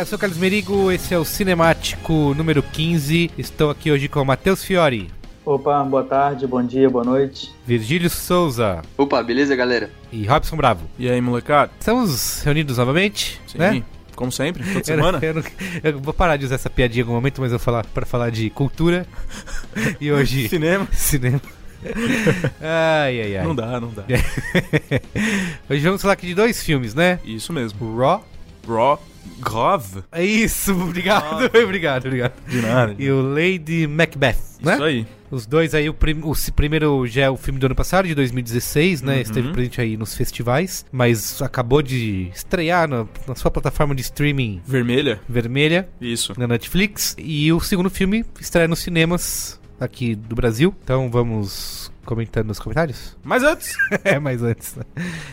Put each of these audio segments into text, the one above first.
Olá, eu sou o Carlos Merigo, esse é o Cinemático número 15. Estou aqui hoje com o Matheus Fiore, Opa, boa tarde, bom dia, boa noite. Virgílio Souza Opa, beleza, galera? e Robson Bravo. E aí, molecada? Estamos reunidos novamente, Sim, né? como sempre, toda Eu, semana. eu não- eu vou parar de usar essa piadinha em algum momento, mas eu vou falar para falar de cultura. e hoje Cinema. cinema. ai, ai, ai. Não dá, não dá. Hoje vamos falar aqui de dois filmes, né? Isso mesmo. Raw. Raw, Grove. É isso, obrigado, obrigado, obrigado. De nada. E o Lady Macbeth, né? Isso aí. Os dois aí, o, prim- o primeiro já é o filme do ano passado, de 2016, né? Uhum. Esteve presente aí nos festivais, mas acabou de estrear na, na sua plataforma de streaming Vermelha. vermelha, Isso. na Netflix. E o segundo filme estreia nos cinemas aqui do Brasil. Então vamos comentando nos comentários? Mas antes. é, mas antes. né?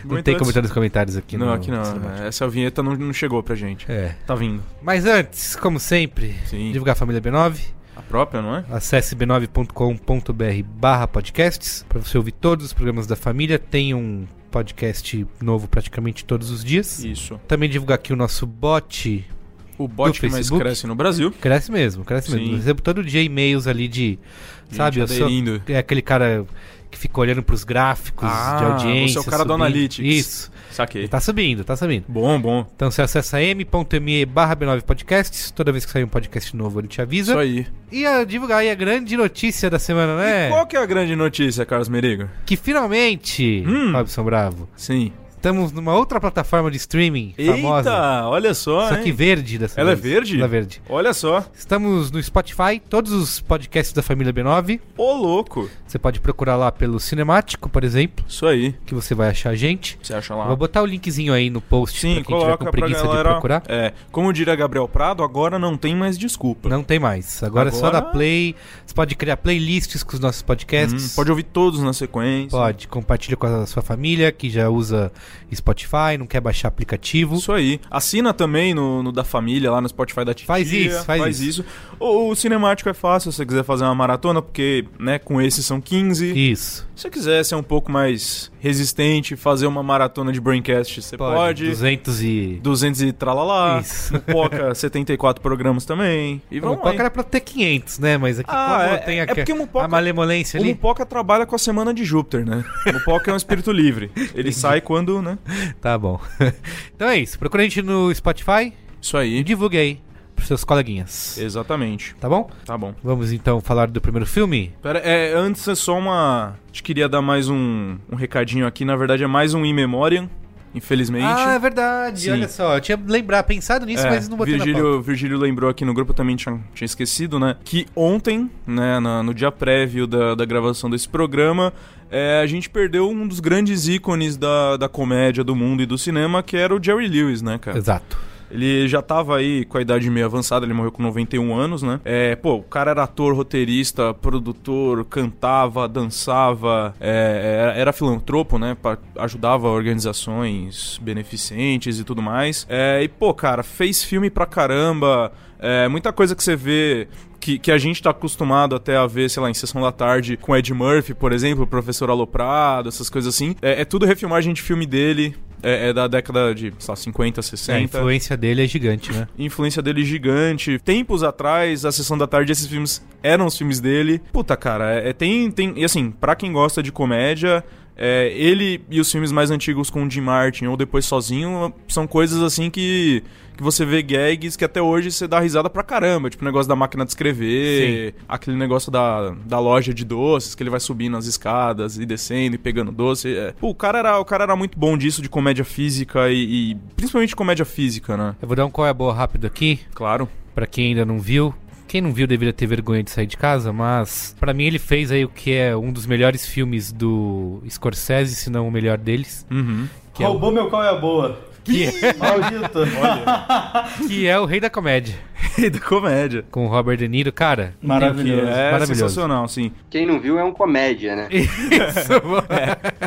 Não Muito tem antes. comentário nos comentários aqui. Não, no aqui não. Cinemático. Essa vinheta não, não chegou pra gente. É. Tá vindo. Mas antes, como sempre, Sim. divulgar a família B9. A própria, não é? Acesse b9.com.br barra podcasts para você ouvir todos os programas da família. Tem um podcast novo praticamente todos os dias. Isso. Também divulgar aqui o nosso bot. O bot que mais cresce no Brasil. Cresce mesmo, cresce mesmo. Sim. Eu recebo todo dia e-mails ali de. Sabe, eu sou, é aquele cara que fica olhando pros gráficos de Ah, audiência. você é o cara do subindo. Analytics. Isso. Saquei. Tá subindo, tá subindo. Bom, bom. Então você acessa m.me barra B9 Podcasts. Toda vez que sair um podcast novo, ele te avisa. Isso aí. E a divulgar aí a grande notícia da semana, né? E qual que é a grande notícia, Carlos Merigo? Que finalmente, Hum. Robson Bravo, Sim. Estamos numa outra plataforma de streaming famosa. Eita, olha só, Só que hein? verde dessa Ela é vez. verde? Ela é verde. Olha só. Estamos no Spotify, todos os podcasts da família B9. Ô, louco. Você pode procurar lá pelo Cinemático, por exemplo, Isso aí. que você vai achar a gente. Você acha Eu lá? Vou botar o linkzinho aí no post Sim, pra quem tiver coloca com pra preguiça galera. de procurar. É, como diria Gabriel Prado, agora não tem mais desculpa. Não tem mais. Agora, é só Agora- dar play. Você pode criar playlists com os nossos podcasts. Hum, pode ouvir todos na sequência. Pode, compartilha com a sua família que já usa Spotify, não quer baixar aplicativo. Isso aí. Assina também no, no da família, lá no Spotify da Titia. Faz isso, faz isso. O, o cinemático é fácil se você quiser fazer uma maratona, porque, né, com esses são 15. Isso. Se você quiser ser um pouco mais resistente, fazer uma maratona de Braincast, você pode. Pode. 200 e... 200 e tralalá. Isso. No Poca, 74 programas também. E O vamos lá. Mupoca era pra ter 500, né? Mas aqui Ah, é- tem é a, porque o Mupoca- a malemolência O ali. Mupoca trabalha com a semana de Júpiter, né? O Mupoca é um espírito livre. Ele sai quando, né? Tá bom. então é isso. Procura a gente no Spotify Isso e aí. divulgue aí pros seus coleguinhas. Exatamente. Tá bom? Tá bom. Vamos então falar do primeiro filme? Pera, é, antes é só uma. A gente queria dar mais um, um recadinho aqui. Na verdade, é mais um In Memoriam, infelizmente. Ah, é verdade. Sim. Olha só, eu tinha lembrar, pensado nisso, É, mas não botei na pauta. Virgílio, Virgílio lembrou aqui no grupo, também tinha, tinha esquecido, né? Que ontem, né, na- no dia prévio da, da gravação desse programa, é, a gente perdeu um dos grandes ícones da, da comédia do mundo e do cinema, que era o Jerry Lewis, né, cara? Exato. Ele já tava aí com a idade meio avançada, ele morreu com 91 anos, né? É, pô, o cara era ator, roteirista, produtor, cantava, dançava, é, era, filantropo, né? Pa- ajudava organizações beneficentes e tudo mais. É, e, pô, cara, fez filme pra caramba. É, muita coisa que você vê que, que a gente tá acostumado até a ver, sei lá, em Sessão da Tarde com Ed Murphy, por exemplo, o Professor Aloprado, essas coisas assim. É, é tudo refilmagem de filme dele. É, é da década de, sei lá, 50, É, a 60. influência dele é gigante, né? influência dele gigante. Tempos atrás, a Sessão da Tarde, esses filmes eram os filmes dele. Puta, cara, é, é- tem, tem... E assim, pra quem gosta de comédia... é, ele e os filmes mais antigos com o Jim Martin ou depois sozinho são coisas assim que, que você vê gags que até hoje você dá risada pra caramba. Tipo o negócio da máquina de escrever, aquele negócio da, da loja de doces que ele vai subindo as escadas e descendo e pegando doce. É. Pô, o cara, era, o cara era muito bom disso, de comédia física e, e principalmente comédia física, né? Eu vou dar um qual é boa rápido aqui, Claro. pra quem ainda não viu. Quem não viu deveria ter vergonha de sair de casa, mas pra mim ele fez aí o que é um dos melhores filmes do Scorsese, se não o melhor deles, Uhum. que é o, Roubou meu qual é a boa. que é, Maldito. que é o Rei da Comédia, E da comédia. com o Robert De Niro, cara. Maravilhoso. é Maravilhoso. sensacional, sim. Quem não viu é um comédia, né? Isso,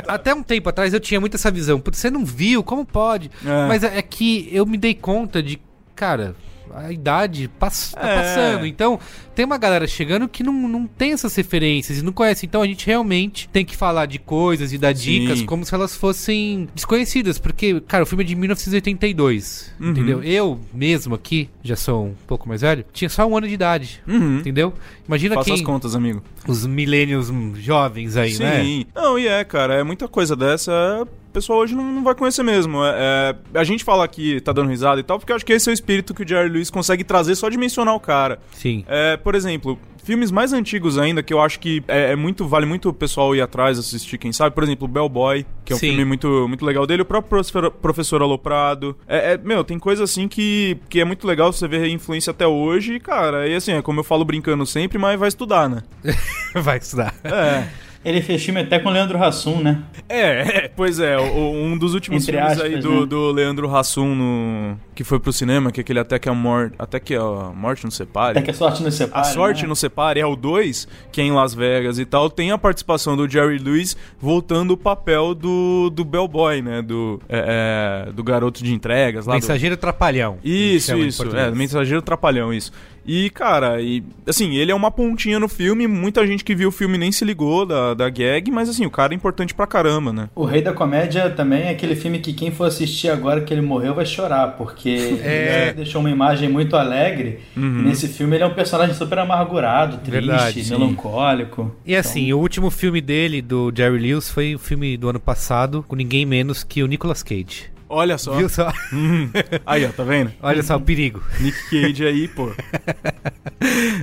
Até um tempo atrás eu tinha muito essa visão. Putz, Você não viu? Como pode? É. Mas é é que eu me dei conta de, cara, a idade pass tá É. passando. Então, tem uma galera chegando que não, não tem essas referências e não conhece. Então, a gente realmente tem que falar de coisas e dar Sim. dicas como se elas fossem desconhecidas. Porque, cara, o filme é de 1982, Uhum. entendeu? Eu mesmo aqui, já sou um pouco mais velho, tinha só um ano de idade. Uhum. Entendeu? Imagina Faça as quem, contas, amigo. os milênios jovens aí, Sim. né? Não, e é, cara, é muita coisa dessa. O pessoal hoje não, não vai conhecer mesmo. É, é, a gente fala que tá dando risada e tal, porque eu acho que esse é o espírito que o Jerry Lewis consegue trazer só de mencionar o cara. Sim. É, por exemplo, filmes mais antigos ainda, que eu acho que é, é muito, vale muito o pessoal ir atrás assistir, quem sabe. Por exemplo, Bellboy, que é um Sim. filme muito, muito legal dele. O próprio Professor, Professor Aloprado. É, é, meu, tem coisa assim que, que é muito legal você ver a influência até hoje. E, cara, e assim, é como eu falo brincando sempre, mas vai estudar, né? Vai estudar. É. Ele fez filme até com o Leandro Hassum, né? É, é, pois é, o- um dos últimos filmes aspas, aí do, né? do Leandro Hassum no, que foi pro cinema, que é aquele até que a morte, até que a morte nos separe. Até que a sorte nos separe. A sorte né? não separe é o 2, que é em Las Vegas e tal, tem a participação do Jerry Lewis voltando o papel do, do Bellboy, né? Do, é, é, do garoto de entregas lá. do- Mensageiro Trapalhão. Isso, isso. português. É, mensageiro trapalhão, isso. E, cara, e, assim, ele é uma pontinha no filme, muita gente que viu o filme nem se ligou da, da gag, mas assim, o cara é importante pra caramba, né? O Rei da Comédia também é aquele filme que quem for assistir agora que ele morreu vai chorar, porque É. ele deixou uma imagem muito alegre. E nesse filme ele é um personagem super amargurado, triste, Verdade, melancólico. E assim, o último filme dele, do Jerry Lewis, foi o filme do ano passado, com ninguém menos que o Nicolas Cage. Olha só. Viu só? Hum. Aí, ó, tá vendo? Olha só o perigo. Nick Cage aí, pô.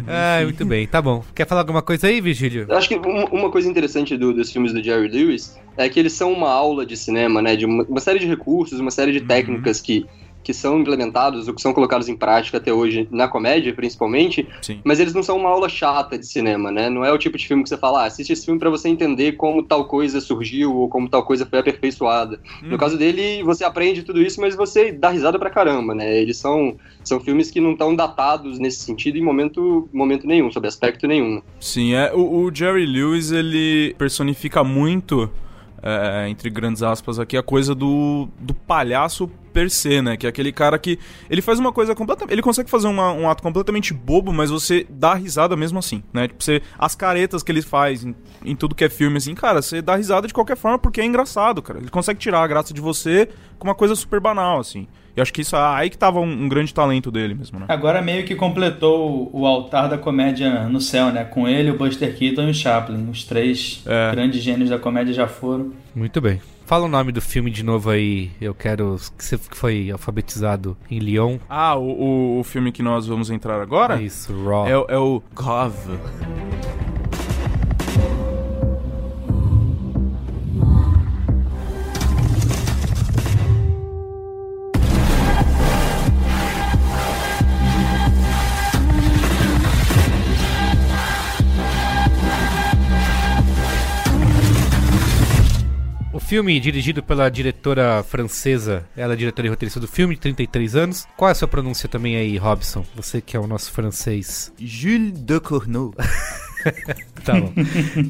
Ah, muito bem, tá bom. Quer falar alguma coisa aí, Virgílio? Eu acho que um- uma coisa interessante do- dos filmes do Jerry Lewis é que eles são uma aula de cinema, né? De uma, uma série de recursos, uma série de técnicas que, que são implementados ou que são colocados em prática até hoje, na comédia principalmente, Sim. mas eles não são uma aula chata de cinema, né? Não é o tipo de filme que você fala, ah, assiste esse filme pra você entender como tal coisa surgiu ou como tal coisa foi aperfeiçoada. No caso dele, você aprende tudo isso, mas você dá risada pra caramba, né? Eles são, são filmes que não estão datados nesse sentido em momento, momento nenhum, sob aspecto nenhum. Sim, é. O, o Jerry Lewis, ele personifica muito é, entre grandes aspas aqui, a coisa do, do palhaço per se, né? Que é aquele cara que. Ele faz uma coisa completamente. Ele consegue fazer uma, um ato completamente bobo, mas você dá risada mesmo assim, né? Tipo, você. As caretas que ele faz em, em tudo que é filme, assim, cara, você dá risada de qualquer forma porque é engraçado, cara. Ele consegue tirar a graça de você com uma coisa super banal, assim. E acho que isso aí que tava um, um, grande talento dele mesmo, né? Agora meio que completou o, altar da comédia no céu, né? Com ele, o Buster Keaton e o Chaplin. Os três é. grandes gênios da comédia já foram. Muito bem. Fala o nome do filme de novo aí. Eu quero. Que você foi alfabetizado em Lyon. Ah, o, o, o filme que nós vamos entrar agora? Isso, Raw. É, é o Gov. Filme dirigido pela diretora francesa, ela é diretora e roteirista do filme, 33 anos. Qual é a sua pronúncia também aí, Robson? Você que é o nosso francês. Jules de Cournot. tá bom.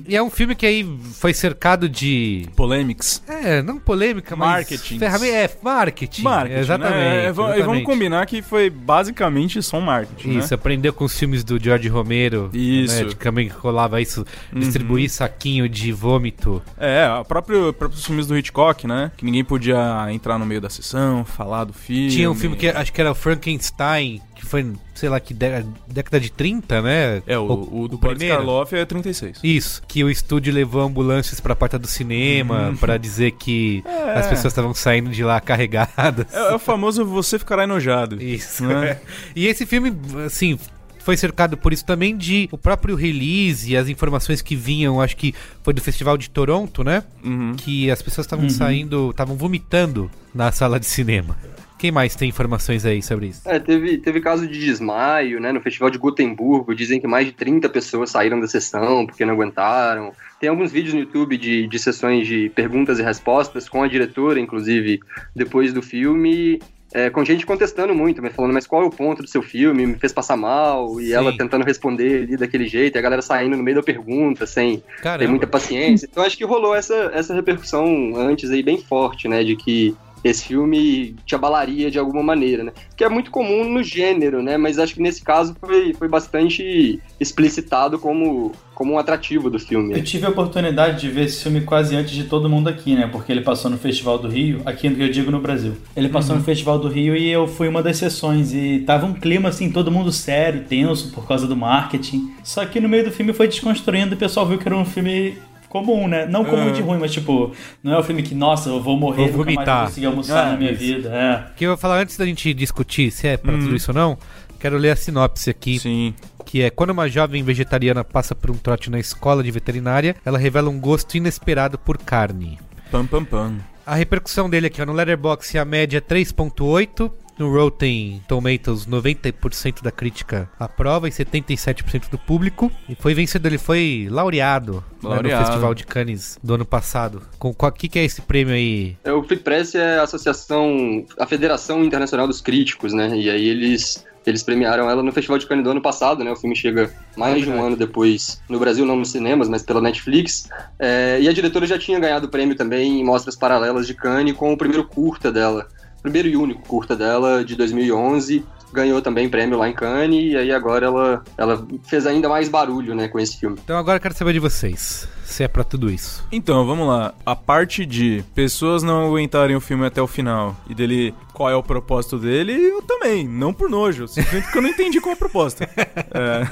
e é um filme que aí foi cercado de. Polêmicas. É, não polêmica, mas. Marketing. Ferramenta. É, marketing. Marketing. Né? Exatamente, né? é, exatamente. Vamos combinar que foi basicamente só um marketing. Isso, né? aprendeu com os filmes do George Romero. Isso. Né, de também rolava isso, distribuir uhum. saquinho de vômito. É, o próprio, próprios filmes do Hitchcock, né? Que ninguém podia entrar no meio da sessão, falar do filme. Tinha um filme que acho que era o Frankenstein, que foi, sei lá, que década de 30, né? É, o, o, o do Boris Karloff é 36. Isso, que o estúdio levou ambulâncias pra porta do cinema uhum. para dizer que é. as pessoas estavam saindo de lá carregadas. É, é, o famoso você ficará enojado. Isso. Né? e esse filme, assim, foi cercado por isso também de o próprio release e as informações que vinham, acho que foi do Festival de Toronto, né? Uhum. Que as pessoas estavam uhum. saindo, estavam vomitando na sala de cinema. Quem mais tem informações aí sobre isso? É, teve, teve caso de desmaio, né? No Festival de Gutemburgo, dizem que mais de 30 pessoas saíram da sessão porque não aguentaram. Tem alguns vídeos no YouTube de, de sessões de perguntas e respostas com a diretora, inclusive, depois do filme. É, com gente contestando muito, mas falando, mas qual é o ponto do seu filme? Me fez passar mal, e Sim. ela tentando responder ali daquele jeito, e a galera saindo no meio da pergunta, sem Caramba. ter muita paciência. Então acho que rolou essa, essa repercussão antes aí bem forte, né? De que esse filme te abalaria de alguma maneira, né? Que é muito comum no gênero, né? Mas acho que nesse caso foi, foi bastante explicitado como, como um atrativo do filme. Eu tive a oportunidade de ver esse filme quase antes de todo mundo aqui, né? Porque ele passou no Festival do Rio, aqui eu digo no Brasil. Ele passou uhum. no Festival do Rio e eu fui uma das sessões e tava um clima assim, todo mundo sério, tenso por causa do marketing. Só que no meio do filme foi desconstruindo e o pessoal viu que era um filme comum, né? Não comum de ruim, mas tipo, não é o um filme que, nossa, eu vou morrer, vou vomitar. nunca mais vou conseguir almoçar ah, na minha isso. vida. É. Que eu vou falar antes da gente discutir se é pra hum. tudo isso ou não, quero ler a sinopse aqui. Sim. Que é quando uma jovem vegetariana passa por um trote na escola de veterinária, ela revela um gosto inesperado por carne. Pam, pam, pam. A repercussão dele aqui ó, no Letterboxd, a média é 3.8, no Rotten Tomatoes, 90% da crítica aprova e 77% do público. E foi vencedor, ele foi laureado, laureado. Né, no Festival de Cannes do ano passado. Com o que, que é esse prêmio aí? É, o Free Press é a associação, a Federação Internacional dos Críticos, né? E aí eles eles premiaram ela no Festival de Cannes do ano passado, né? O filme chega mais de um ano depois no Brasil, não nos cinemas, mas pela Netflix. É, e a diretora já tinha ganhado o prêmio também em mostras paralelas de Cannes com o primeiro curta dela, primeiro e único curta dela, de 2011. Ganhou também prêmio lá em Cannes, e aí agora ela, ela fez ainda mais barulho, né, com esse filme. Então agora eu quero saber de vocês, se é para tudo isso. Então, vamos lá. A parte de pessoas não aguentarem o filme até o final, e dele qual é o propósito dele, eu também, não por nojo, simplesmente porque eu não entendi qual é a proposta. é.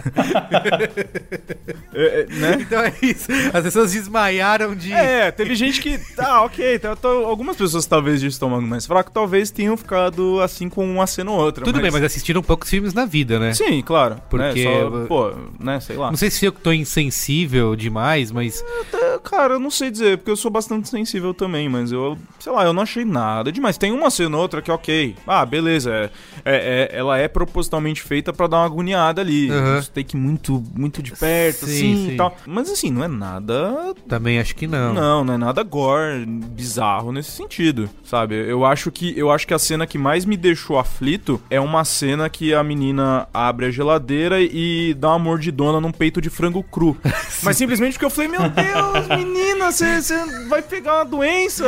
é, é né? Então é isso. As pessoas desmaiaram de. É, teve gente que. Tá, ok. Tá, tá, algumas pessoas, talvez, de estômago mais fraco, talvez tenham ficado assim com uma cena ou outra. Tudo mas... bem, mas assistiram poucos filmes na vida, né? Sim, claro. Porque. Né? Só, pô, né, sei lá. Não sei se eu tô insensível demais, mas. É, cara, eu não sei dizer, porque eu sou bastante sensível também, mas eu, sei lá, eu não achei nada demais. Tem uma cena ou outra que, ok. Ah, beleza. É, é- é- ela é propositalmente feita pra dar uma agoniada ali. Aham. Uns take muito, muito de perto, Sim, assim sim. e tal. Mas assim, não é nada Também acho que não. não, não é nada gore, bizarro nesse sentido, sabe? Eu acho que eu acho que a cena que mais me deixou aflito é uma cena que a menina abre a geladeira e dá uma mordidona num peito de frango cru. Mas simplesmente porque eu falei, meu Deus, menina, você vai pegar uma doença.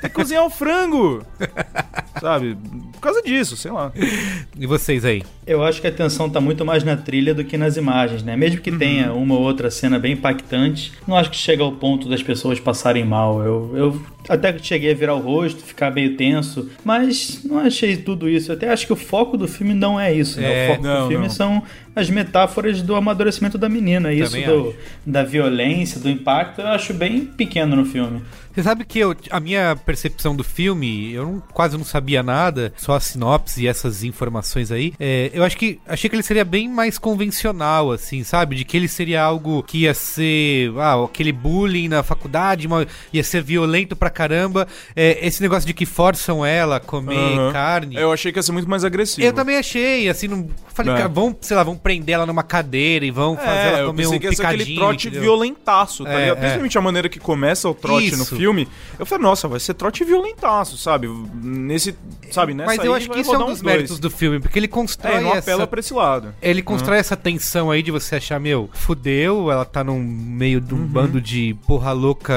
Tem que cozinhar o frango. Sabe? Por causa disso, sei lá. E vocês aí? Eu acho que a atenção tá muito mais na trilha do que nas imagens, né? Mesmo que Uhum. tenha uma ou outra cena bem impactante, não acho que chega ao ponto das pessoas passarem mal. Eu, eu até que cheguei a virar o rosto, ficar meio tenso, mas não achei tudo isso. Eu até acho que o foco do filme não é isso, né? É, O foco não, do filme não. são as metáforas do amadurecimento da menina. Isso do, da violência, do impacto, eu acho bem pequeno no filme. Você sabe que eu, a minha percepção do filme, eu não- quase não sabia nada, só a sinopse e essas informações aí. É, eu acho que achei que ele seria bem mais convencional, assim, sabe? De que ele seria algo que ia ser ah, aquele bullying na faculdade, ia ser violento pra caramba. É, esse negócio de que forçam ela a comer Aham. carne. Eu achei que ia ser muito mais agressivo. Eu também achei, assim, não. Falei, É. cara, vão, sei lá, vão prender ela numa cadeira e vão fazer É, ela eu comer pensei um que ia ser aquele picadinho. trote entendeu? violentaço, tá É, ligado? é. Principalmente a maneira que começa o trote no Isso. Filme. Eu falei, nossa, vai ser trote violentaço, sabe? Nesse, sabe, nessa Mas eu acho que isso é um dos uns dois. méritos do filme, porque ele constrói É, não apela essa... pra esse lado. Ele constrói essa tensão aí de você achar, meu, fudeu, ela tá num meio de um Uhum. bando de porra louca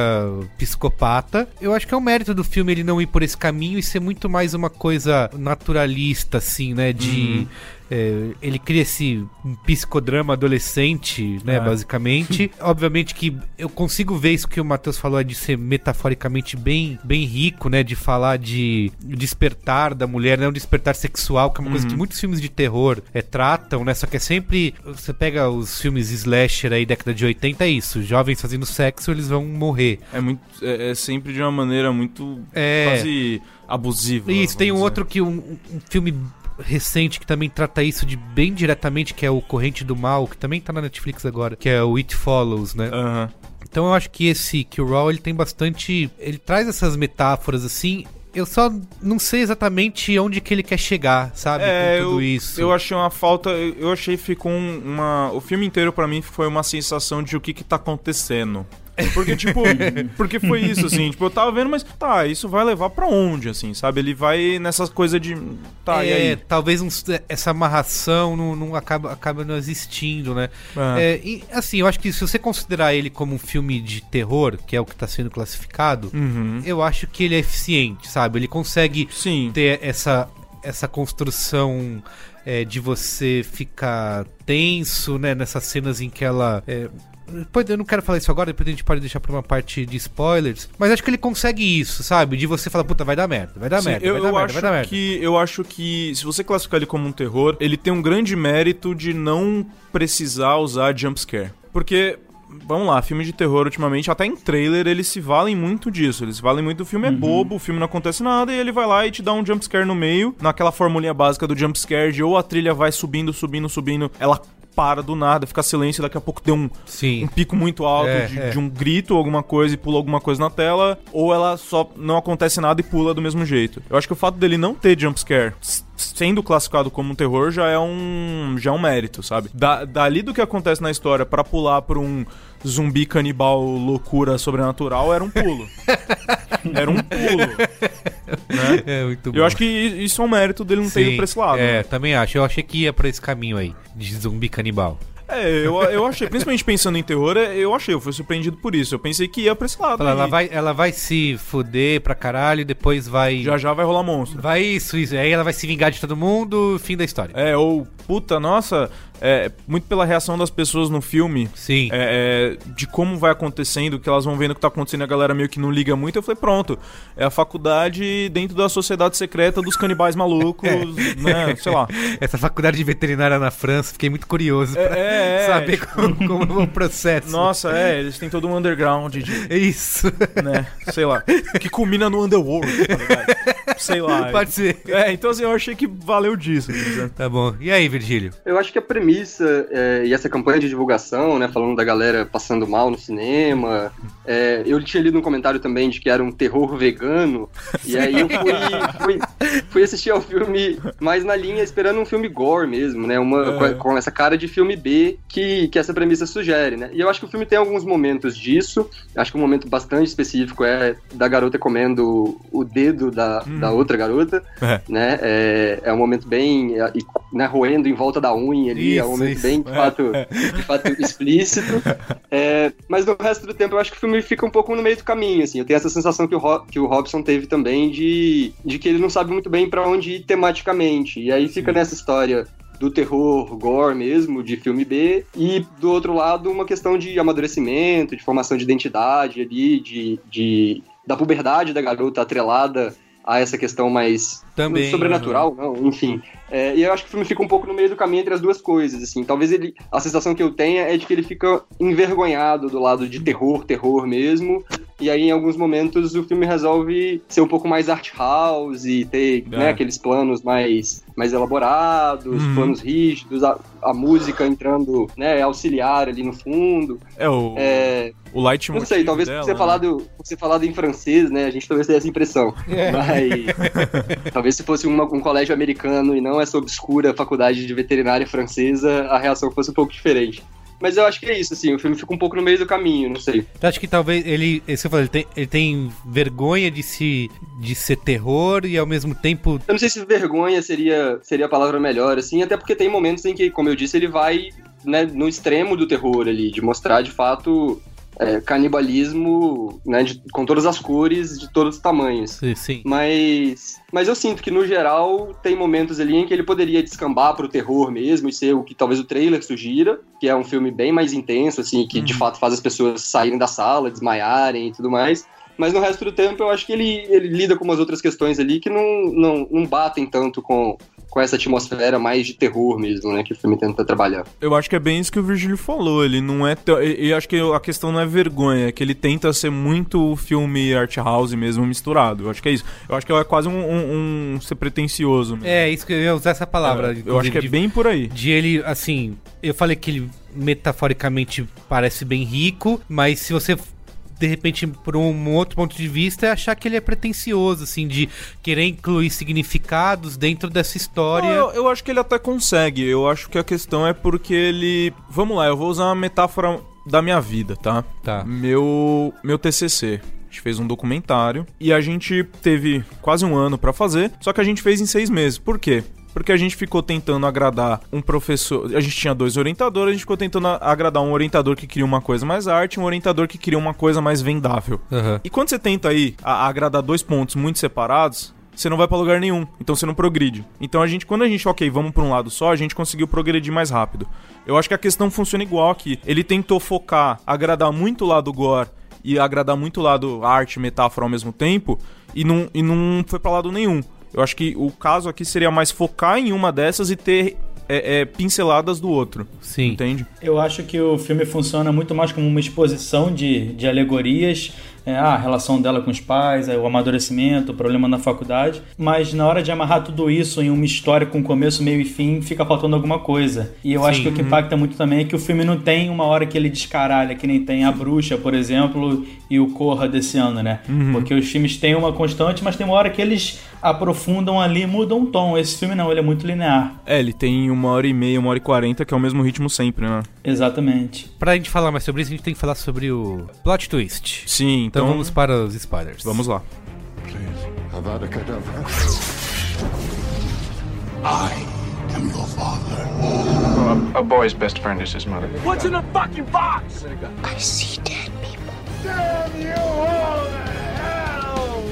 psicopata. Eu acho que é o mérito do filme ele não ir por esse caminho e ser muito mais uma coisa naturalista, assim, né? De. Uhum. É, ele cria esse um psicodrama adolescente, né, É. basicamente. Obviamente que eu consigo ver isso que o Matheus falou, de ser metaforicamente bem, bem rico, né, de falar de despertar da mulher, né, um despertar sexual, que é uma coisa que muitos filmes de terror é, tratam, né, só que é sempre, você pega os filmes slasher aí, década de 80, é isso, jovens fazendo sexo, eles vão morrer. É, muito, é, é sempre de uma maneira muito É. quase abusiva. Isso, tem um vamos outro que um, um filme recente que também trata isso de bem diretamente, que é o Corrente do Mal, que também tá na Netflix agora, que é o It Follows, né? Aham. Então eu acho que esse que o Raw ele tem bastante, ele traz essas metáforas assim. Eu só não sei exatamente onde que ele quer chegar, sabe, É, com tudo eu, isso. eu achei uma falta. Eu achei ficou um- uma. O filme inteiro pra mim foi uma sensação de o que que tá acontecendo. Porque, tipo, porque foi isso, assim, tipo, eu tava vendo, mas tá, isso vai levar pra onde, assim, sabe? Ele vai nessas coisas de. Tá, e é, aí? talvez uns- essa amarração não, não acaba, acaba não existindo, né? É. É, e, assim, eu acho que se você considerar ele como um filme de terror, que é o que tá sendo classificado, Uhum. eu acho que ele é eficiente, sabe? Ele consegue Sim. ter essa, essa construção é, de você ficar tenso, né? Nessas cenas em que ela. é, depois, eu não quero falar isso agora, depois a gente pode deixar pra uma parte de spoilers. Mas acho que ele consegue isso, sabe? De você falar, puta, vai dar merda, vai dar Sim, merda, eu, vai dar eu merda, acho vai dar merda. que eu acho que se você classificar ele como um terror, ele tem um grande mérito de não precisar usar jumpscare. Porque Vamos lá, filme de terror ultimamente, até em trailer, eles se valem muito disso. Eles se valem muito do filme é bobo, o filme não acontece nada, e ele vai lá e te dá um jumpscare no meio, naquela formulinha básica do jumpscare, de ou a trilha vai subindo, subindo, subindo, ela para do nada, fica silêncio, daqui a pouco deu um, Sim. um pico muito alto É, de, é. de um grito ou alguma coisa e pula alguma coisa na tela, ou ela só não acontece nada e pula do mesmo jeito. Eu acho que o fato dele não ter jumpscare, sendo classificado como um terror, já é um, já é um mérito, sabe? Da, dali do que acontece na história pra pular pra um zumbi canibal loucura sobrenatural, era um pulo. era um pulo. Né? É muito bom. Eu acho que isso é um mérito dele não ter ido pra esse lado. É, né? também acho. Eu achei que ia pra esse caminho aí, de zumbi canibal. É, eu, eu achei, principalmente pensando em terror, é, eu achei, eu fui surpreendido por isso. Eu pensei que ia pra esse lado. Fala, aí. ela, vai, ela vai se fuder pra caralho e depois vai. Já já vai rolar monstro. Vai isso, isso. Aí ela vai se vingar de todo mundo, fim da história. É, ou, puta, nossa, é, muito pela reação das pessoas no filme. Sim. é, é, de como vai acontecendo, que elas vão vendo o que tá acontecendo e a galera meio que não liga muito. Eu falei, pronto, é a faculdade dentro da sociedade secreta dos canibais malucos, né? Sei lá. Essa faculdade de veterinária na França, fiquei muito curioso pra É, é, saber tipo- como, como é o processo. Nossa, é, eles têm todo um underground de, Isso. né? Sei lá. Que culmina no underworld, tá ligado? Sei lá. Pode ser. É, então assim, eu achei que valeu disso. assim, Tá bom. E aí, Virgílio? Eu acho que a premissa é, e essa campanha de divulgação, né, falando da galera passando mal no cinema, É, eu tinha lido um comentário também de que era um terror vegano, e aí eu fui, fui, fui, assistir ao filme mais na linha, esperando um filme gore mesmo, né? Uma, é. com, com, essa cara de filme B que, que essa premissa sugere, né? E eu acho que o filme tem alguns momentos disso, acho que um momento bastante específico é da garota comendo o dedo da, hum. da outra garota, é. né? É, é um momento bem... É, né, roendo em volta da unha ali, isso, é um momento isso. bem, de fato, de fato explícito. É, mas no resto do tempo eu acho que o filme fica um pouco no meio do caminho, assim. Eu tenho essa sensação que o, que o Robson teve também de, de que ele não sabe muito bem para onde ir tematicamente. E aí fica Sim. nessa história do terror gore mesmo, de filme B, e do outro lado uma questão de amadurecimento, de formação de identidade ali, de, de da puberdade da garota atrelada a essa questão mais Também, sobrenatural, uhum. não, enfim. É, e eu acho que o filme fica um pouco no meio do caminho entre as duas coisas, assim. Talvez ele, a sensação que eu tenha é de que ele fica envergonhado do lado de terror, terror mesmo. E aí, em alguns momentos, o filme resolve ser um pouco mais art house e ter é. né, aqueles planos mais, mais elaborados, uhum. planos rígidos, a, a, música entrando, né, auxiliar ali no fundo. É o. É, o light Não sei, talvez dela, por, você né? falado, por você falado em francês, né? A gente talvez tenha essa impressão. É. Mas talvez se fosse uma, um colégio americano e não essa obscura faculdade de veterinária francesa, a reação fosse um pouco diferente. Mas eu acho que é isso, assim, o filme fica um pouco no meio do caminho, não sei. Eu acho que talvez ele, eu falei, ele tem, ele tem vergonha de se de ser terror e ao mesmo tempo. Eu não sei se vergonha seria, seria a palavra melhor, assim, até porque tem momentos em que, como eu disse, ele vai né, no extremo do terror ali, de mostrar de fato é, canibalismo né, de, com todas as cores, de todos os tamanhos. Sim, sim. Mas, mas eu sinto que, no geral, tem momentos ali em que ele poderia descambar pro terror mesmo e ser o que talvez o trailer sugira, que é um filme bem mais intenso, assim, que uhum. de fato faz as pessoas saírem da sala, desmaiarem e tudo mais. Mas no resto do tempo eu acho que ele, ele lida com umas outras questões ali que não, não, não batem tanto com, com essa atmosfera mais de terror mesmo, né? Que o filme tenta trabalhar. Eu acho que é bem isso que o Virgílio falou. Ele não é. Eu acho que a questão não é vergonha, é que ele tenta ser muito filme art house mesmo misturado. Eu acho que é isso. Eu acho que é quase um, um, um ser pretencioso. Mesmo. É, isso que eu ia usar essa palavra. É, eu acho que é bem por aí. De ele, assim. Eu falei que ele metaforicamente parece bem rico, mas se você de repente, por um outro ponto de vista, é achar que ele é pretencioso, assim, de querer incluir significados dentro dessa história. Não, eu, eu, acho que ele até consegue. Eu acho que a questão é porque ele. Vamos lá, eu vou usar uma metáfora da minha vida, tá? Tá. Meu, meu TCC. A gente fez um documentário e a gente teve quase um ano para fazer, só que a gente fez em seis meses. Por quê? Porque a gente ficou tentando agradar um professor. A gente tinha dois orientadores, a gente ficou tentando agradar um orientador que queria uma coisa mais arte e um orientador que queria uma coisa mais vendável. Uhum. E quando você tenta aí a, a agradar dois pontos muito separados, você não vai para lugar nenhum, então você não progride. Então a gente, quando a gente, ok, vamos para um lado só, a gente conseguiu progredir mais rápido. Eu acho que a questão funciona igual aqui. Ele tentou focar, agradar muito o lado gore e agradar muito o lado arte, metáfora ao mesmo tempo, e não, e não foi para lado nenhum. Eu acho que o caso aqui seria mais focar em uma dessas e ter é, é, pinceladas do outro. Sim. Entende? Eu acho que o filme funciona muito mais como uma exposição de, de alegorias é, a relação dela com os pais, é, o amadurecimento, o problema na faculdade, mas na hora de amarrar tudo isso em uma história com começo, meio e fim, fica faltando alguma coisa. E eu Sim, acho que o que impacta muito também é que o filme não tem uma hora que ele descaralha, que nem tem A Bruxa, por exemplo, e o Corra desse ano, né? Uhum. Porque os filmes têm uma constante, mas tem uma hora que eles aprofundam ali, mudam o tom. Esse filme não, ele é muito linear. É, ele tem uma hora e meia, uma hora e quarenta, que é o mesmo ritmo sempre, né? Exatamente. Pra gente falar mais sobre isso, a gente tem que falar sobre o plot twist. Sim, então, então vamos para os spoilers. Vamos lá. Please, Avada Kedavra. I am your father. Well, a, a, boy's best friend is his mother. What's in the fucking box? I see dead people. Damn you all to hell!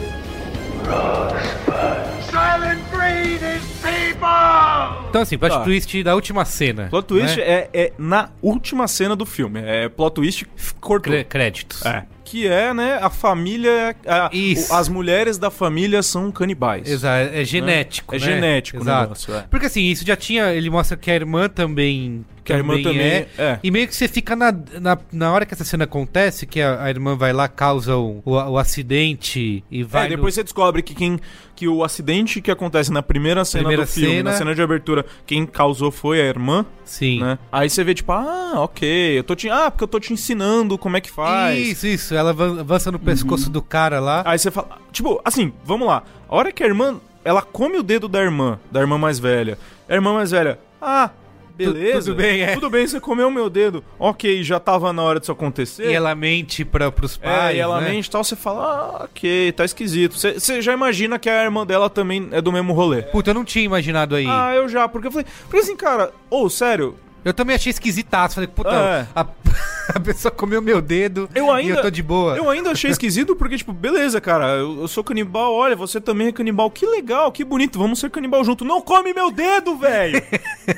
Rosebud. Silent Breed is people! Então, assim, plot tá. twist da última cena. Plot twist né? é, é, na última cena do filme. É plot twist cortou. Créditos. É que é, né, a família. A, o, as mulheres da família são canibais. Exato, é genético. Né? É né? genético Exato. negócio. É. Porque assim, isso já tinha. Ele mostra que a irmã também Que a irmã também é. é. E meio que você fica na, na, na hora que essa cena acontece, que a, a irmã vai lá, causa o, o, o acidente e vai. É, depois você descobre que quem que o acidente que acontece na primeira cena Primeira do filme, cena. na cena de abertura, quem causou foi a irmã, Sim. né? Aí você vê tipo, ah, OK, eu tô te, ah, porque eu tô te ensinando como é que faz. Isso, isso. Ela avan- avança no pescoço do cara lá. Aí você fala, tipo, assim, vamos lá. A hora que a irmã, ela come o dedo da irmã, da irmã mais velha. A irmã mais velha, ah, beleza. tudo bem, é. Tudo bem, você comeu meu dedo. OK, já tava na hora disso acontecer. E ela mente pra, pros pais. É, e ela né? mente e tal, você fala, ah, ok, tá esquisito. Você- Você já imagina que a irmã dela também é do mesmo rolê. Puta, eu não tinha imaginado aí. Ah, eu já, porque eu falei, porque assim, cara, ou sério, Eu também achei esquisitaço. Falei, puta, É. a, a pessoa comeu meu dedo eu ainda. e eu tô de boa. Eu ainda achei esquisito porque, tipo, beleza, cara, eu, eu sou canibal, olha, você também é canibal, que legal, que bonito, vamos ser canibal junto. Não come meu dedo, velho!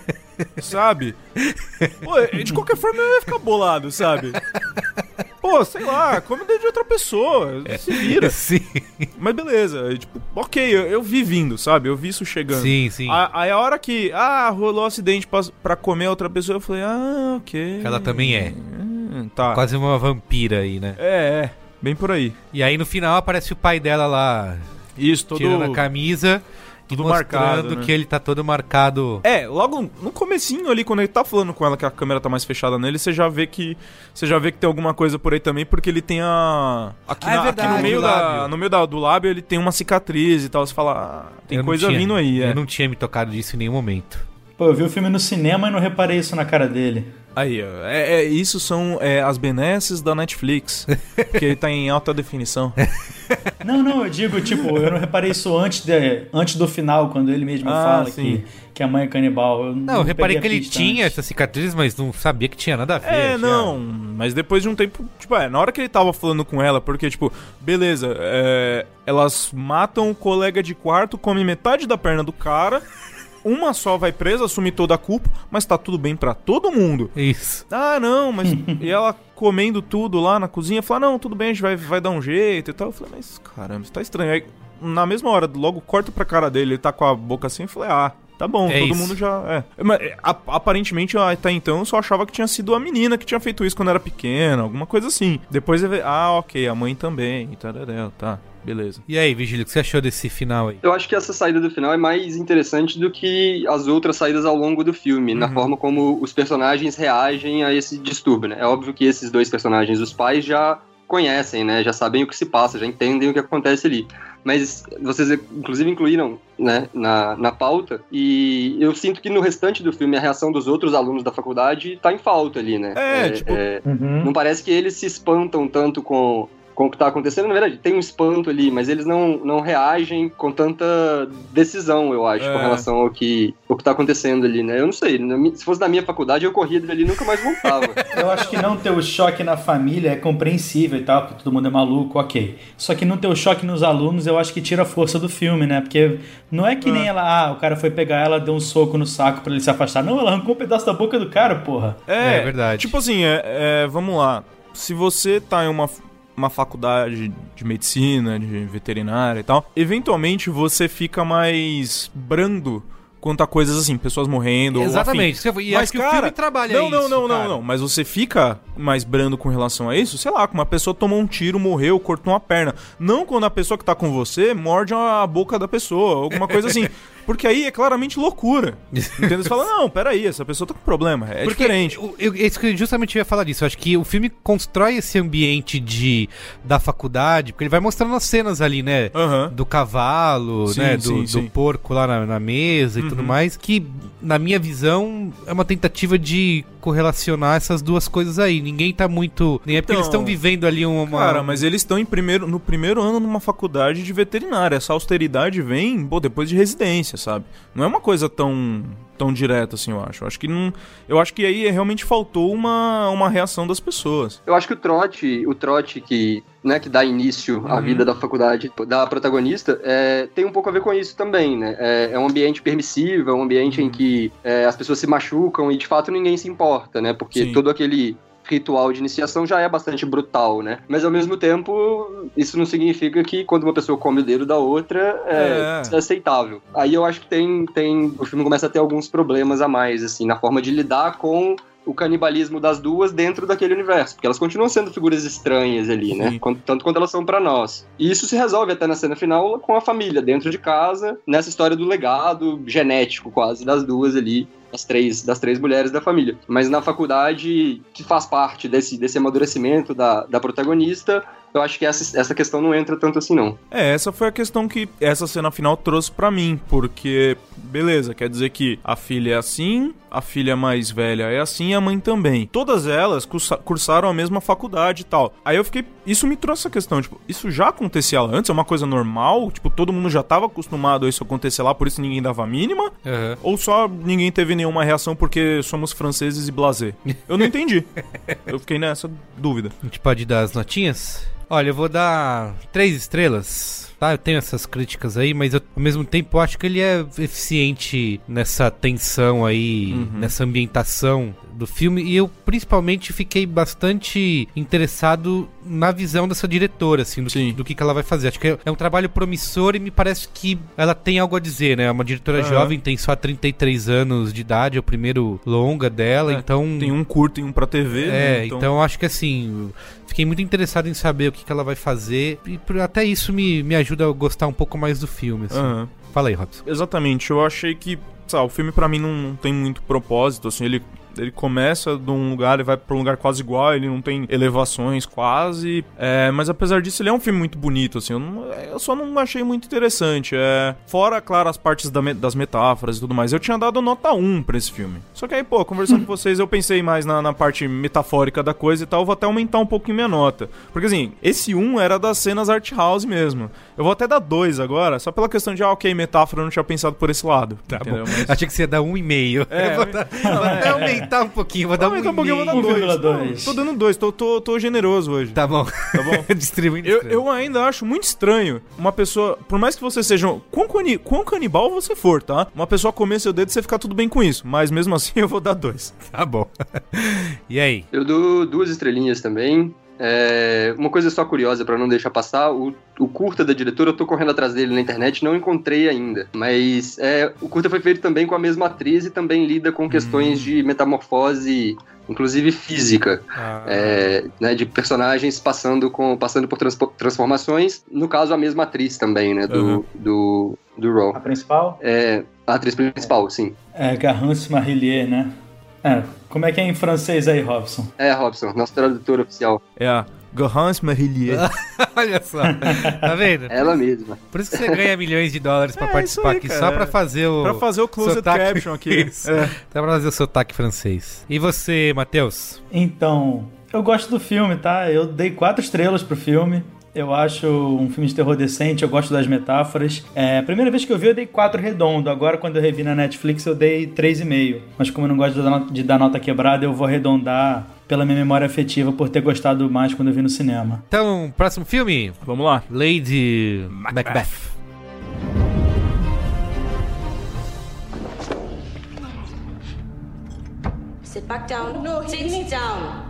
sabe? Pô, de qualquer forma eu ia ficar bolado, sabe? Pô, sei lá, come de outra pessoa, se vira. Sim. Mas beleza, tipo, ok, eu, eu vi vindo, sabe? Eu vi isso chegando. Sim, sim. A- Aí a hora que, ah, rolou um acidente pra, pra comer outra pessoa, eu falei, ah, ok. Ela também é. Hum, tá. Quase uma vampira aí, né? É, é, bem por aí. E aí no final aparece o pai dela lá Isso, todo... tirando a camisa tudo marcado, né? que ele tá todo marcado. É, logo no comecinho ali, quando ele tá falando com ela que a câmera tá mais fechada nele, você já vê que você já vê que tem alguma coisa por aí também, porque ele tem a aqui, Ah, é na- aqui verdade, no meio da no meio da- do lábio ele tem uma cicatriz e tal, você fala, ah, tem Eu coisa tinha- vindo aí, é. Eu não tinha me tocado disso em nenhum momento. Pô, eu vi o filme no cinema e não reparei isso na cara dele. Aí, ó, é, é- isso são é, as benesses da Netflix, que ele tá em alta definição. Não, não, eu digo, tipo, eu não reparei isso antes, de, antes do final, quando ele mesmo Ah, fala sim. que, que a mãe é canibal. Eu Não, eu reparei que ele tinha antes. essas cicatrizes, mas não sabia que tinha nada a ver. É, já. não, mas depois de um tempo, tipo, é, na hora que ele tava falando com ela, porque, tipo, beleza, é, elas matam o colega de quarto, comem metade da perna do cara, uma só vai presa, assume toda a culpa, mas tá tudo bem pra todo mundo. Isso. Ah, não, mas. e ela comendo tudo lá na cozinha, fala, não, tudo bem, a gente vai, vai dar um jeito e tal. Eu falei, mas caramba, isso tá estranho. Aí, na mesma hora, logo corto pra cara dele, ele tá com a boca assim, eu falei, ah. Tá bom, É todo isso. mundo já. É. Mas, é, a- aparentemente, até então, eu só achava que tinha sido a menina que tinha feito isso quando era pequena, alguma coisa assim. Depois eu vi, ah, ok, a mãe também, e tararel, tá, beleza. E aí, Vigílio, o que você achou desse final aí? Eu acho que essa saída do final é mais interessante do que as outras saídas ao longo do filme, na forma como os personagens reagem a esse distúrbio, né? É óbvio que esses dois personagens, os pais, já conhecem, né? Já sabem o que se passa, já entendem o que acontece ali. Mas vocês, inclusive, incluíram né, na, na pauta, e eu sinto que no restante do filme a reação dos outros alunos da faculdade tá em falta ali, né? É, tipo- Uhum. Não parece que eles se espantam tanto com, com o que tá acontecendo. Na verdade, tem um espanto ali, mas eles não, não reagem com tanta decisão, eu acho, É. com relação ao que, o que tá acontecendo ali, né? Eu não sei. na se fosse da minha faculdade, eu corria dali e nunca mais voltava. Eu acho que não ter o choque na família é compreensível e tal, porque todo mundo é maluco, ok. Só que não ter o choque nos alunos, eu acho que tira a força do filme, né? Porque não é que nem ela, ah, o cara foi pegar ela, deu um soco no saco pra ele se afastar. Não, ela arrancou um pedaço da boca do cara, porra. É, É verdade. Tipo assim, é, é, vamos lá. Se você tá em uma, uma faculdade de medicina, de veterinária e tal, eventualmente você fica mais brando quanto a coisas assim, pessoas morrendo. ou Exatamente. afim. E acho que o filme trabalha não, não, isso, não, não, cara. não. Mas você fica mais brando com relação a isso, sei lá, com uma pessoa tomou um tiro, morreu, cortou uma perna. Não quando a pessoa que tá com você morde a boca da pessoa, alguma coisa assim. Porque aí é claramente loucura. Entendeu? Você fala, não, peraí, essa pessoa tá com problema. É Porque diferente. Eu, isso que eu justamente ia falar disso. Eu acho que o filme constrói esse ambiente de da faculdade, porque ele vai mostrando as cenas ali, né? Aham. Do cavalo, Sim, né? Do, sim, do porco lá na, na mesa e tudo mais. Que, na minha visão, é uma tentativa de correlacionar essas duas coisas aí. Ninguém tá muito. Nem é porque eles Então, estão vivendo ali uma. Cara, mas eles estão em primeiro, no primeiro ano numa faculdade de veterinária. Essa austeridade vem, pô, depois de residência, sabe? Não é uma coisa tão tão direta assim, eu acho. Eu acho que não, eu acho que aí realmente faltou uma, uma reação das pessoas. Eu acho que o trote, o trote que, né, que dá início à Uhum. vida da faculdade da protagonista, é, tem um pouco a ver com isso também, né? É, é um ambiente permissivo, é um ambiente Uhum. em que é, as pessoas se machucam e de fato ninguém se importa, né? Porque Sim. todo aquele ritual de iniciação já é bastante brutal, né? Mas ao mesmo tempo, isso não significa que quando uma pessoa come o dedo da outra é, é. é aceitável. Aí eu acho que tem, tem. O filme começa a ter alguns problemas a mais, assim, na forma de lidar com o canibalismo das duas dentro daquele universo, porque elas continuam sendo figuras estranhas ali, né? Tanto quanto elas são para nós. E isso se resolve até na cena final com a família dentro de casa, nessa história do legado genético quase das duas ali das três, das três mulheres da família. Mas na faculdade, que faz parte desse, desse amadurecimento da, da protagonista, eu acho que essa, essa questão não entra tanto assim, não. É, essa foi a questão que essa cena final trouxe para mim, porque, beleza, quer dizer que a filha é assim, a filha mais velha é assim e a mãe também. Todas elas cursaram a mesma faculdade e tal. Aí eu fiquei. Isso me trouxe essa questão, tipo, isso já acontecia lá antes? É uma coisa normal? Tipo, todo mundo já tava acostumado a isso acontecer lá, por isso ninguém dava a mínima? Uhum. Ou só ninguém teve nenhuma reação porque somos franceses e blasé? Eu não entendi. eu fiquei nessa dúvida. A gente pode dar as notinhas? Olha, eu vou dar três estrelas. Tá, eu tenho essas críticas aí, mas eu, ao mesmo tempo eu acho que ele é eficiente nessa tensão aí, uhum. nessa ambientação do filme e eu principalmente fiquei bastante interessado na visão dessa diretora, assim, do, que, do que, ela vai fazer. Acho que é, é, um trabalho promissor e me parece que ela tem algo a dizer, né? É uma diretora uhum. jovem, tem só 33 anos de idade, é o primeiro longa dela, é, então... Tem um curto e um pra TV, É, né? então... então acho que assim, fiquei muito interessado em saber o que, que ela vai fazer e até isso me, me ajuda a gostar um pouco mais do filme, assim. Uhum. Fala aí, Robson. Exatamente, eu achei que, sabe, o filme para mim não, não tem muito propósito, assim, ele ele começa de um lugar e vai para um lugar quase igual, ele não tem elevações quase. É, mas apesar disso, ele é um filme muito bonito, assim. Eu, não, eu só não achei muito interessante. É, fora, claro, as partes da, das metáforas e tudo mais. Eu tinha dado nota 1 pra esse filme. Só que aí, pô, conversando com vocês, eu pensei mais na, na, parte metafórica da coisa e tal. Eu vou até aumentar um pouco minha nota. Porque assim, esse 1 era das cenas art house mesmo. Eu vou até dar 2 agora, só pela questão de, ah, ok, metáfora, eu não tinha pensado por esse lado. Tá entendeu? bom. Mas... Achei que você ia dar 1,5. É, eu vou, dar, não, vou até é, aumentar aumentar um pouquinho, vou dar um, um pouquinho, vou dar dois. dois. Tô dando dois, tô, tô, tô generoso hoje. Tá bom. Tá bom? Distribuindo. Eu, eu ainda acho muito estranho uma pessoa, por mais que você seja. Quão, cani, quão canibal você for, tá? Uma pessoa comer seu dedo e você ficar tudo bem com isso. Mas mesmo assim eu vou dar dois. Tá bom. e aí? Eu dou duas estrelinhas também. É, uma coisa só curiosa para não deixar passar, o, o, curta da diretora, eu tô correndo atrás dele na internet, não encontrei ainda. Mas é, o curta foi feito também com a mesma atriz e também lida com questões hum. de metamorfose, inclusive física, ah. é, né, de personagens passando, com, passando por trans, transformações. No caso, a mesma atriz também, né, do, uhum. do, do Raw. A principal? É, a atriz principal, sim. É Garance Marillier, né? É, como é que é em francês aí, Robson? É, Robson, nosso tradutor oficial. É a Garance Marillier. Olha só, tá vendo? Ela mesma. Por isso que você ganha milhões de dólares pra é, participar aí, aqui, cara. só pra fazer o... Pra fazer o closed sotaque... caption aqui. Isso. É. Só pra fazer o sotaque francês. E você, Matheus? Então, eu gosto do filme, tá? Eu dei quatro estrelas pro filme. Eu acho um filme de terror decente, eu gosto das metáforas. É, a primeira vez que eu vi, eu dei 4 redondo. Agora, quando eu revi na Netflix, eu dei 3,5. Mas como eu não gosto de dar nota quebrada, eu vou arredondar pela minha memória afetiva por ter gostado mais quando eu vi no cinema. Então, próximo filme? Vamos lá. Lady Macbeth. Macbeth. Sit back down. No, sit down.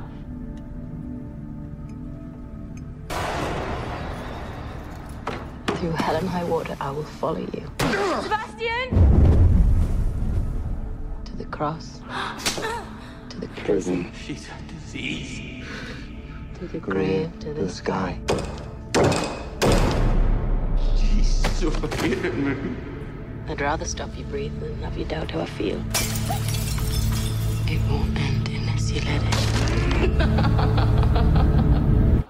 Through hell and high water, I will follow you. Sebastian! To the cross. to the prison. She's a disease. To the grave, to the, the sky. Jesus, I'd rather stop you breathing than have you doubt how I feel. It won't end unless you let it.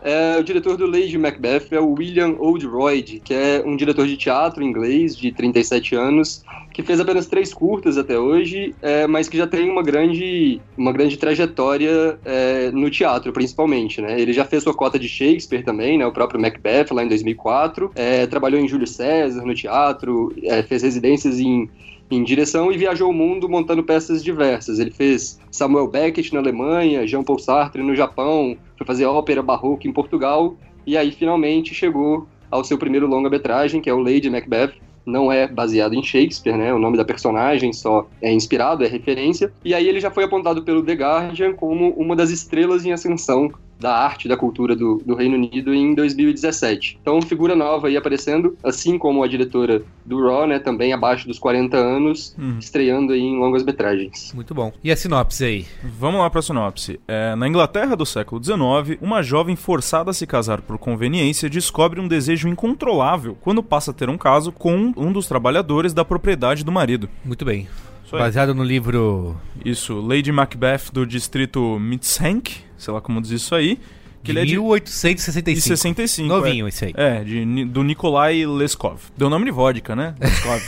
É, o diretor do Lady Macbeth é o William Oldroyd, que é um diretor de teatro inglês de 37 anos, que fez apenas três curtas até hoje, é, mas que já tem uma grande, uma grande trajetória é, no teatro, principalmente. Né? Ele já fez sua cota de Shakespeare também, né? o próprio Macbeth, lá em 2004. É, trabalhou em Júlio César no teatro, é, fez residências em em direção e viajou o mundo montando peças diversas. Ele fez Samuel Beckett na Alemanha, Jean Paul Sartre no Japão, foi fazer ópera barroca em Portugal e aí finalmente chegou ao seu primeiro longa-metragem, que é o Lady Macbeth, não é baseado em Shakespeare, né? O nome da personagem só é inspirado, é referência. E aí ele já foi apontado pelo The Guardian como uma das estrelas em ascensão da arte, da cultura do, do, Reino Unido em 2017. Então, figura nova aí aparecendo, assim como a diretora do Raw, né, também abaixo dos 40 anos, uhum. estreando aí em longas metragens. Muito bom. E a sinopse aí? Vamos lá para a sinopse. É, na Inglaterra do século XIX, uma jovem forçada a se casar por conveniência descobre um desejo incontrolável quando passa a ter um caso com um dos trabalhadores da propriedade do marido. Muito bem. Baseado no livro. Isso, Lady Macbeth do distrito Mitsank, sei lá como diz isso aí. Que de ele é de 1865. 65, Novinho é. esse aí. É, de, do Nikolai Leskov. Deu nome de vodka, né? Leskov.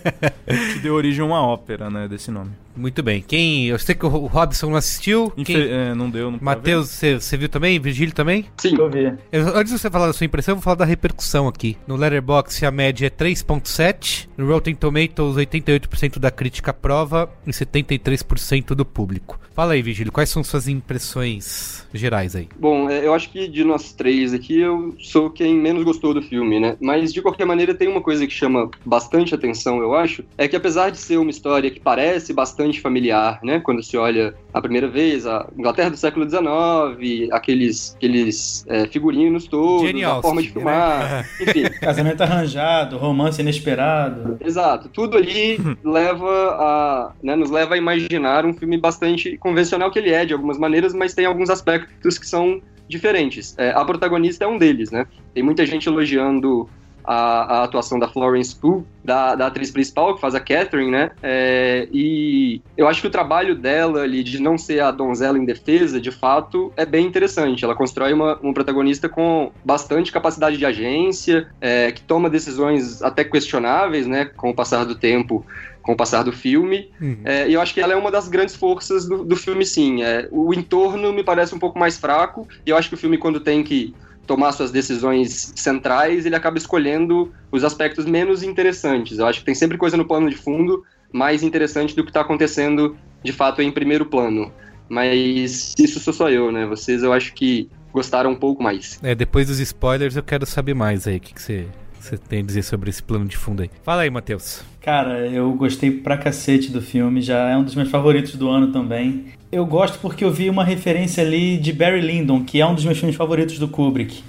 que deu origem a uma ópera, né, desse nome. Muito bem. Quem. Eu sei que o Robson não assistiu. Infe... Quem... É, não deu, não Matheus, você viu também? Virgílio também? Sim, eu vi. Eu, antes de você falar da sua impressão, eu vou falar da repercussão aqui. No Letterboxd a média é 3.7, no Rotten Tomatoes 88% da crítica aprova e 73% do público. Fala aí, Virgílio, quais são suas impressões gerais aí? Bom, é, eu acho que de nós três aqui, eu sou quem menos gostou do filme, né? Mas de qualquer maneira tem uma coisa que chama bastante atenção, eu acho, é que apesar de ser uma história que parece bastante familiar, né? Quando se olha a primeira vez, a Inglaterra do século XIX, aqueles, aqueles é, figurinos todos, Genial, a forma de filmar, né? enfim. Casamento arranjado, romance inesperado. Exato, tudo ali leva a, né, nos leva a imaginar um filme bastante convencional que ele é, de algumas maneiras, mas tem alguns aspectos que são diferentes. É, a protagonista é um deles, né? Tem muita gente elogiando a, a, atuação da Florence Pugh, da, da, atriz principal, que faz a Catherine, né? É, e eu acho que o trabalho dela ali de não ser a donzela em defesa, de fato, é bem interessante. Ela constrói uma, uma protagonista com bastante capacidade de agência, é, que toma decisões até questionáveis, né? Com o passar do tempo com o passar do filme. Uhum. É, e eu acho que ela é uma das grandes forças do, do filme, sim. É, o entorno me parece um pouco mais fraco, e eu acho que o filme, quando tem que tomar suas decisões centrais, ele acaba escolhendo os aspectos menos interessantes. Eu acho que tem sempre coisa no plano de fundo mais interessante do que está acontecendo de fato em primeiro plano. Mas isso sou só eu, né? Vocês eu acho que gostaram um pouco mais. É, depois dos spoilers eu quero saber mais aí. O que, que você você tem a dizer sobre esse plano de fundo aí? Fala aí, Matheus. Cara, eu gostei pra cacete do filme, já é um dos meus favoritos do ano também. Eu gosto porque eu vi uma referência ali de Barry Lyndon, que é um dos meus filmes favoritos do Kubrick.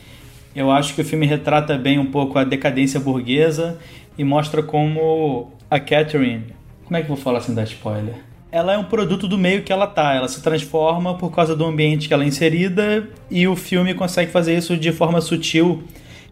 Eu acho que o filme retrata bem um pouco a decadência burguesa e mostra como a Catherine. Como é que eu vou falar sem dar spoiler? Ela é um produto do meio que ela tá, ela se transforma por causa do ambiente que ela é inserida e o filme consegue fazer isso de forma sutil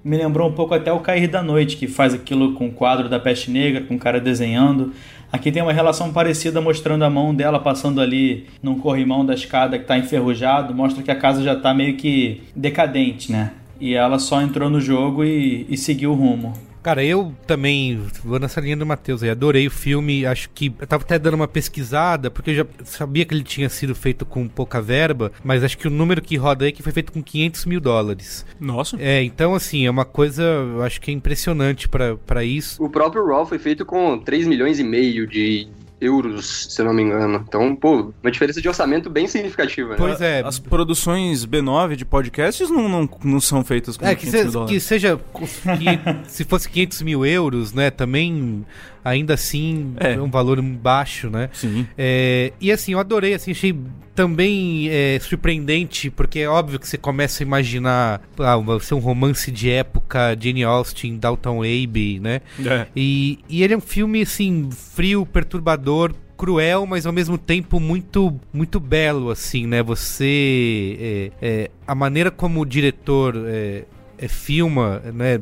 me lembrou um pouco até o Cair da Noite, que faz aquilo com o quadro da Peste Negra, com o cara desenhando. Aqui tem uma relação parecida mostrando a mão dela passando ali num corrimão da escada que está enferrujado, mostra que a casa já está meio que decadente, né? E ela só entrou no jogo e, e seguiu o rumo. Cara, eu também vou nessa linha do Matheus aí. Adorei o filme. Acho que. Eu tava até dando uma pesquisada, porque eu já sabia que ele tinha sido feito com pouca verba, mas acho que o número que roda aí é que foi feito com 500 mil dólares. Nossa. É, então, assim, é uma coisa. Eu acho que é impressionante para isso. O próprio Raw foi feito com 3 milhões e meio de, euros, se eu não me engano. Então, pô, uma diferença de orçamento bem significativa. Né? Pois é. As produções B9 de podcasts não, não, não são feitas com é, que, se, que seja, que, se fosse 500 mil euros, né, também ainda assim é, é um valor baixo, né? Sim. É, e assim, eu adorei, assim, achei também é, surpreendente, porque é óbvio que você começa a imaginar, ah, vai ser um romance de época, Jane Austen, Dalton Abbey, né? É. E, e ele é um filme, assim, frio, perturbador, cruel, mas ao mesmo tempo muito muito belo, assim, né? Você... É, é, a maneira como o diretor é, é filma, né?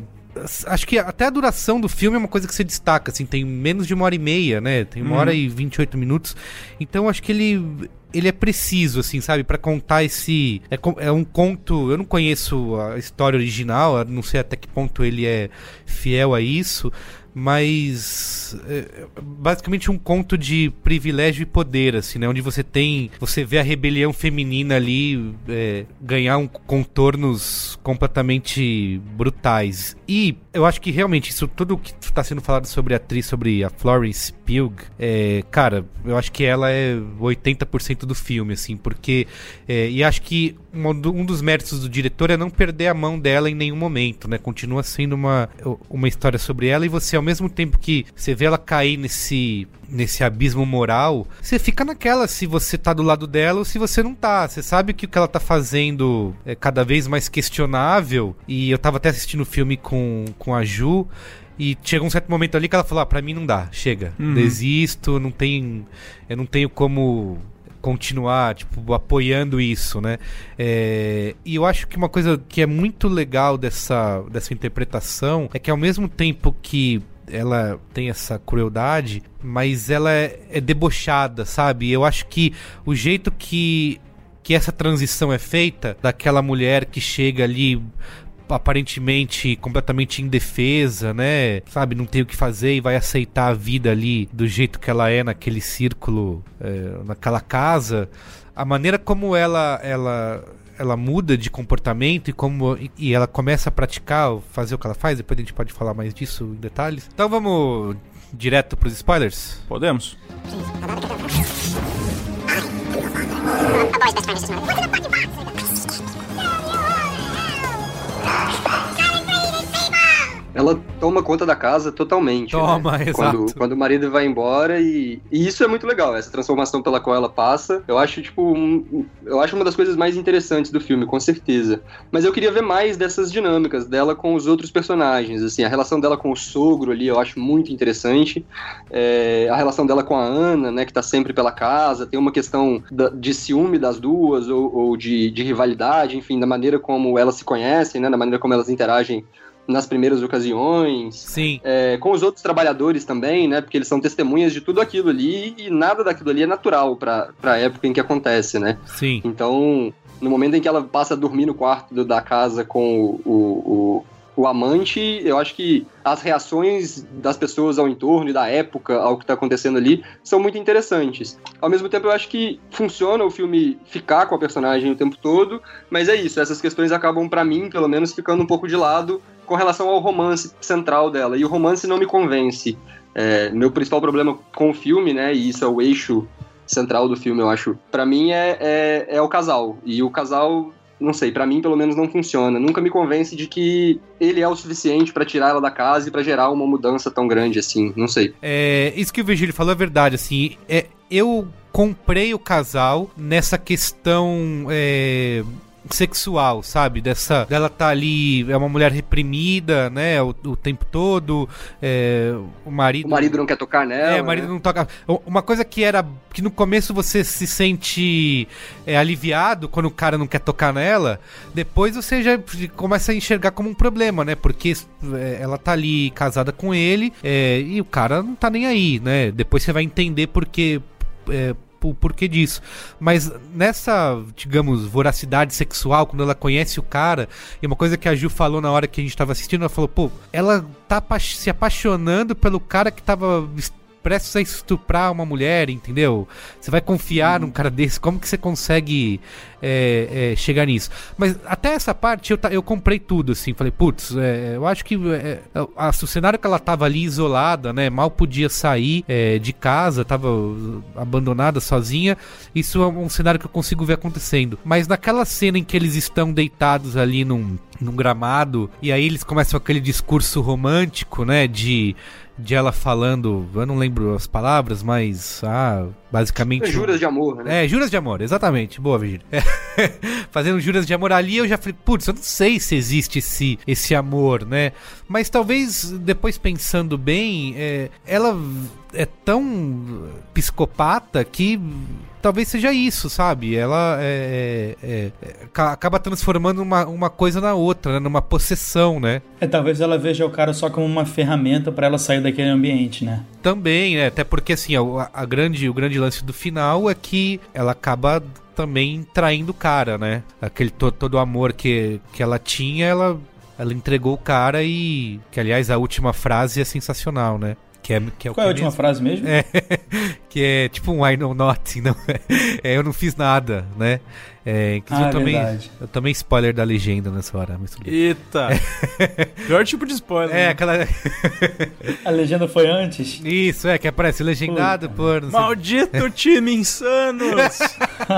Acho que até a duração do filme é uma coisa que se destaca, assim, tem menos de uma hora e meia, né? Tem uma hum. hora e 28 minutos. Então acho que ele ele é preciso, assim, sabe? para contar esse. É, é, um conto. Eu não conheço a história original, não sei até que ponto ele é fiel a isso, mas é, basicamente um conto de privilégio e poder, assim, né? Onde você tem, você vê a rebelião feminina ali é, ganhar um, contornos completamente brutais. E eu acho que realmente isso tudo que está sendo falado sobre a atriz, sobre a Florence Pugh, é, cara, eu acho que ela é 80% do filme, assim, porque. É, e acho que um, dos méritos do diretor é não perder a mão dela em nenhum momento, né? Continua sendo uma, uma história sobre ela e você, ao mesmo tempo que você vê ela cair nesse nesse abismo moral, você fica naquela se você tá do lado dela ou se você não tá. Você sabe que o que ela tá fazendo é cada vez mais questionável. E eu tava até assistindo o filme com, com a Ju. E chega um certo momento ali que ela falou: ah, pra mim não dá, chega, uhum. desisto, não tem. Eu não tenho como continuar, tipo, apoiando isso, né? É, e eu acho que uma coisa que é muito legal dessa, dessa interpretação é que ao mesmo tempo que ela tem essa crueldade, mas ela é, é debochada, sabe? Eu acho que o jeito que que essa transição é feita daquela mulher que chega ali aparentemente completamente indefesa, né? Sabe, não tem o que fazer e vai aceitar a vida ali do jeito que ela é naquele círculo, é, naquela casa. A maneira como ela ela ela muda de comportamento e como e ela começa a praticar, fazer o que ela faz, depois a gente pode falar mais disso em detalhes. Então vamos direto para os spoilers? Podemos. Ela toma conta da casa totalmente. Né? Toma, né? exato. Quando, quando o marido vai embora e, e, isso é muito legal, essa transformação pela qual ela passa. Eu acho, tipo, um, eu acho uma das coisas mais interessantes do filme, com certeza. Mas eu queria ver mais dessas dinâmicas dela com os outros personagens, assim, a relação dela com o sogro ali eu acho muito interessante. É, a relação dela com a Ana, né, que tá sempre pela casa, tem uma questão da, de ciúme das duas ou, ou de, de rivalidade, enfim, da maneira como elas se conhecem, né, da maneira como elas interagem nas primeiras ocasiões. Sim. É, com os outros trabalhadores também, né? Porque eles são testemunhas de tudo aquilo ali e nada daquilo ali é natural para a época em que acontece, né? Sim. Então, no momento em que ela passa a dormir no quarto da casa com o, o, o, amante, eu acho que as reações das pessoas ao entorno e da época ao que está acontecendo ali são muito interessantes. Ao mesmo tempo, eu acho que funciona o filme ficar com a personagem o tempo todo, mas é isso, essas questões acabam, para mim, pelo menos, ficando um pouco de lado com relação ao romance central dela. E o romance não me convence. É, meu principal problema com o filme, né, e isso é o eixo central do filme, eu acho, para mim é, é, é o casal. E o casal não sei, para mim pelo menos não funciona. Nunca me convence de que ele é o suficiente para tirar ela da casa e para gerar uma mudança tão grande assim, não sei. É, isso que o Virgílio falou é verdade, assim, é, eu comprei o casal nessa questão é, sexual, sabe? Dessa, dela tá ali, é uma mulher reprimida, né? O, o tempo todo, é, o marido... O marido não quer tocar nela, É, o marido né? não toca... Uma coisa que era, que no começo você se sente é, aliviado quando o cara não quer tocar nela, depois você já começa a enxergar como um problema, né? Porque é, ela tá ali casada com ele é, e o cara não tá nem aí, né? Depois você vai entender porque... É, o porquê disso. Mas nessa, digamos, voracidade sexual, quando ela conhece o cara, e uma coisa que a Ju falou na hora que a gente tava assistindo, ela falou, pô, ela tá se apaixonando pelo cara que tava prestes a estuprar uma mulher, entendeu? Você vai confiar hum. num cara desse? Como que você consegue é, é, chegar nisso? Mas até essa parte eu, eu comprei tudo, assim. Falei, putz, é, eu acho que é, a, o cenário que ela tava ali isolada, né? Mal podia sair é, de casa, tava abandonada, sozinha. Isso é um cenário que eu consigo ver acontecendo. Mas naquela cena em que eles estão deitados ali num, num gramado, e aí eles começam aquele discurso romântico, né? De de ela falando, eu não lembro as palavras, mas ah, basicamente. É juras de amor, né? É, juras de amor, exatamente. Boa, Virgínia. É. Fazendo juras de amor ali, eu já falei, putz, eu não sei se existe esse, esse amor, né? Mas talvez depois pensando bem, é, ela é tão psicopata que talvez seja isso, sabe? Ela é, é, é, é acaba transformando uma, uma coisa na outra, né? numa possessão, né? É, talvez ela veja o cara só como uma ferramenta para ela sair daquele ambiente, né? Também, né? Até porque assim, a, a, grande, o grande lance do final é que ela acaba também traindo o cara, né? Aquele todo, todo o amor que, que ela tinha, ela ela entregou o cara e que aliás a última frase é sensacional, né? Que é, que é Qual é a última mesmo? frase mesmo? É, que é tipo um I know nothing, não é? É, eu não fiz nada, né? É, inclusive Ah, eu tomei, verdade. eu tomei spoiler da legenda nessa hora. Mas tudo. Eita! Pior tipo de spoiler. É, né? aquela. A legenda foi antes? Isso, é, que aparece legendado por. Não, sei- Maldito time Insanos!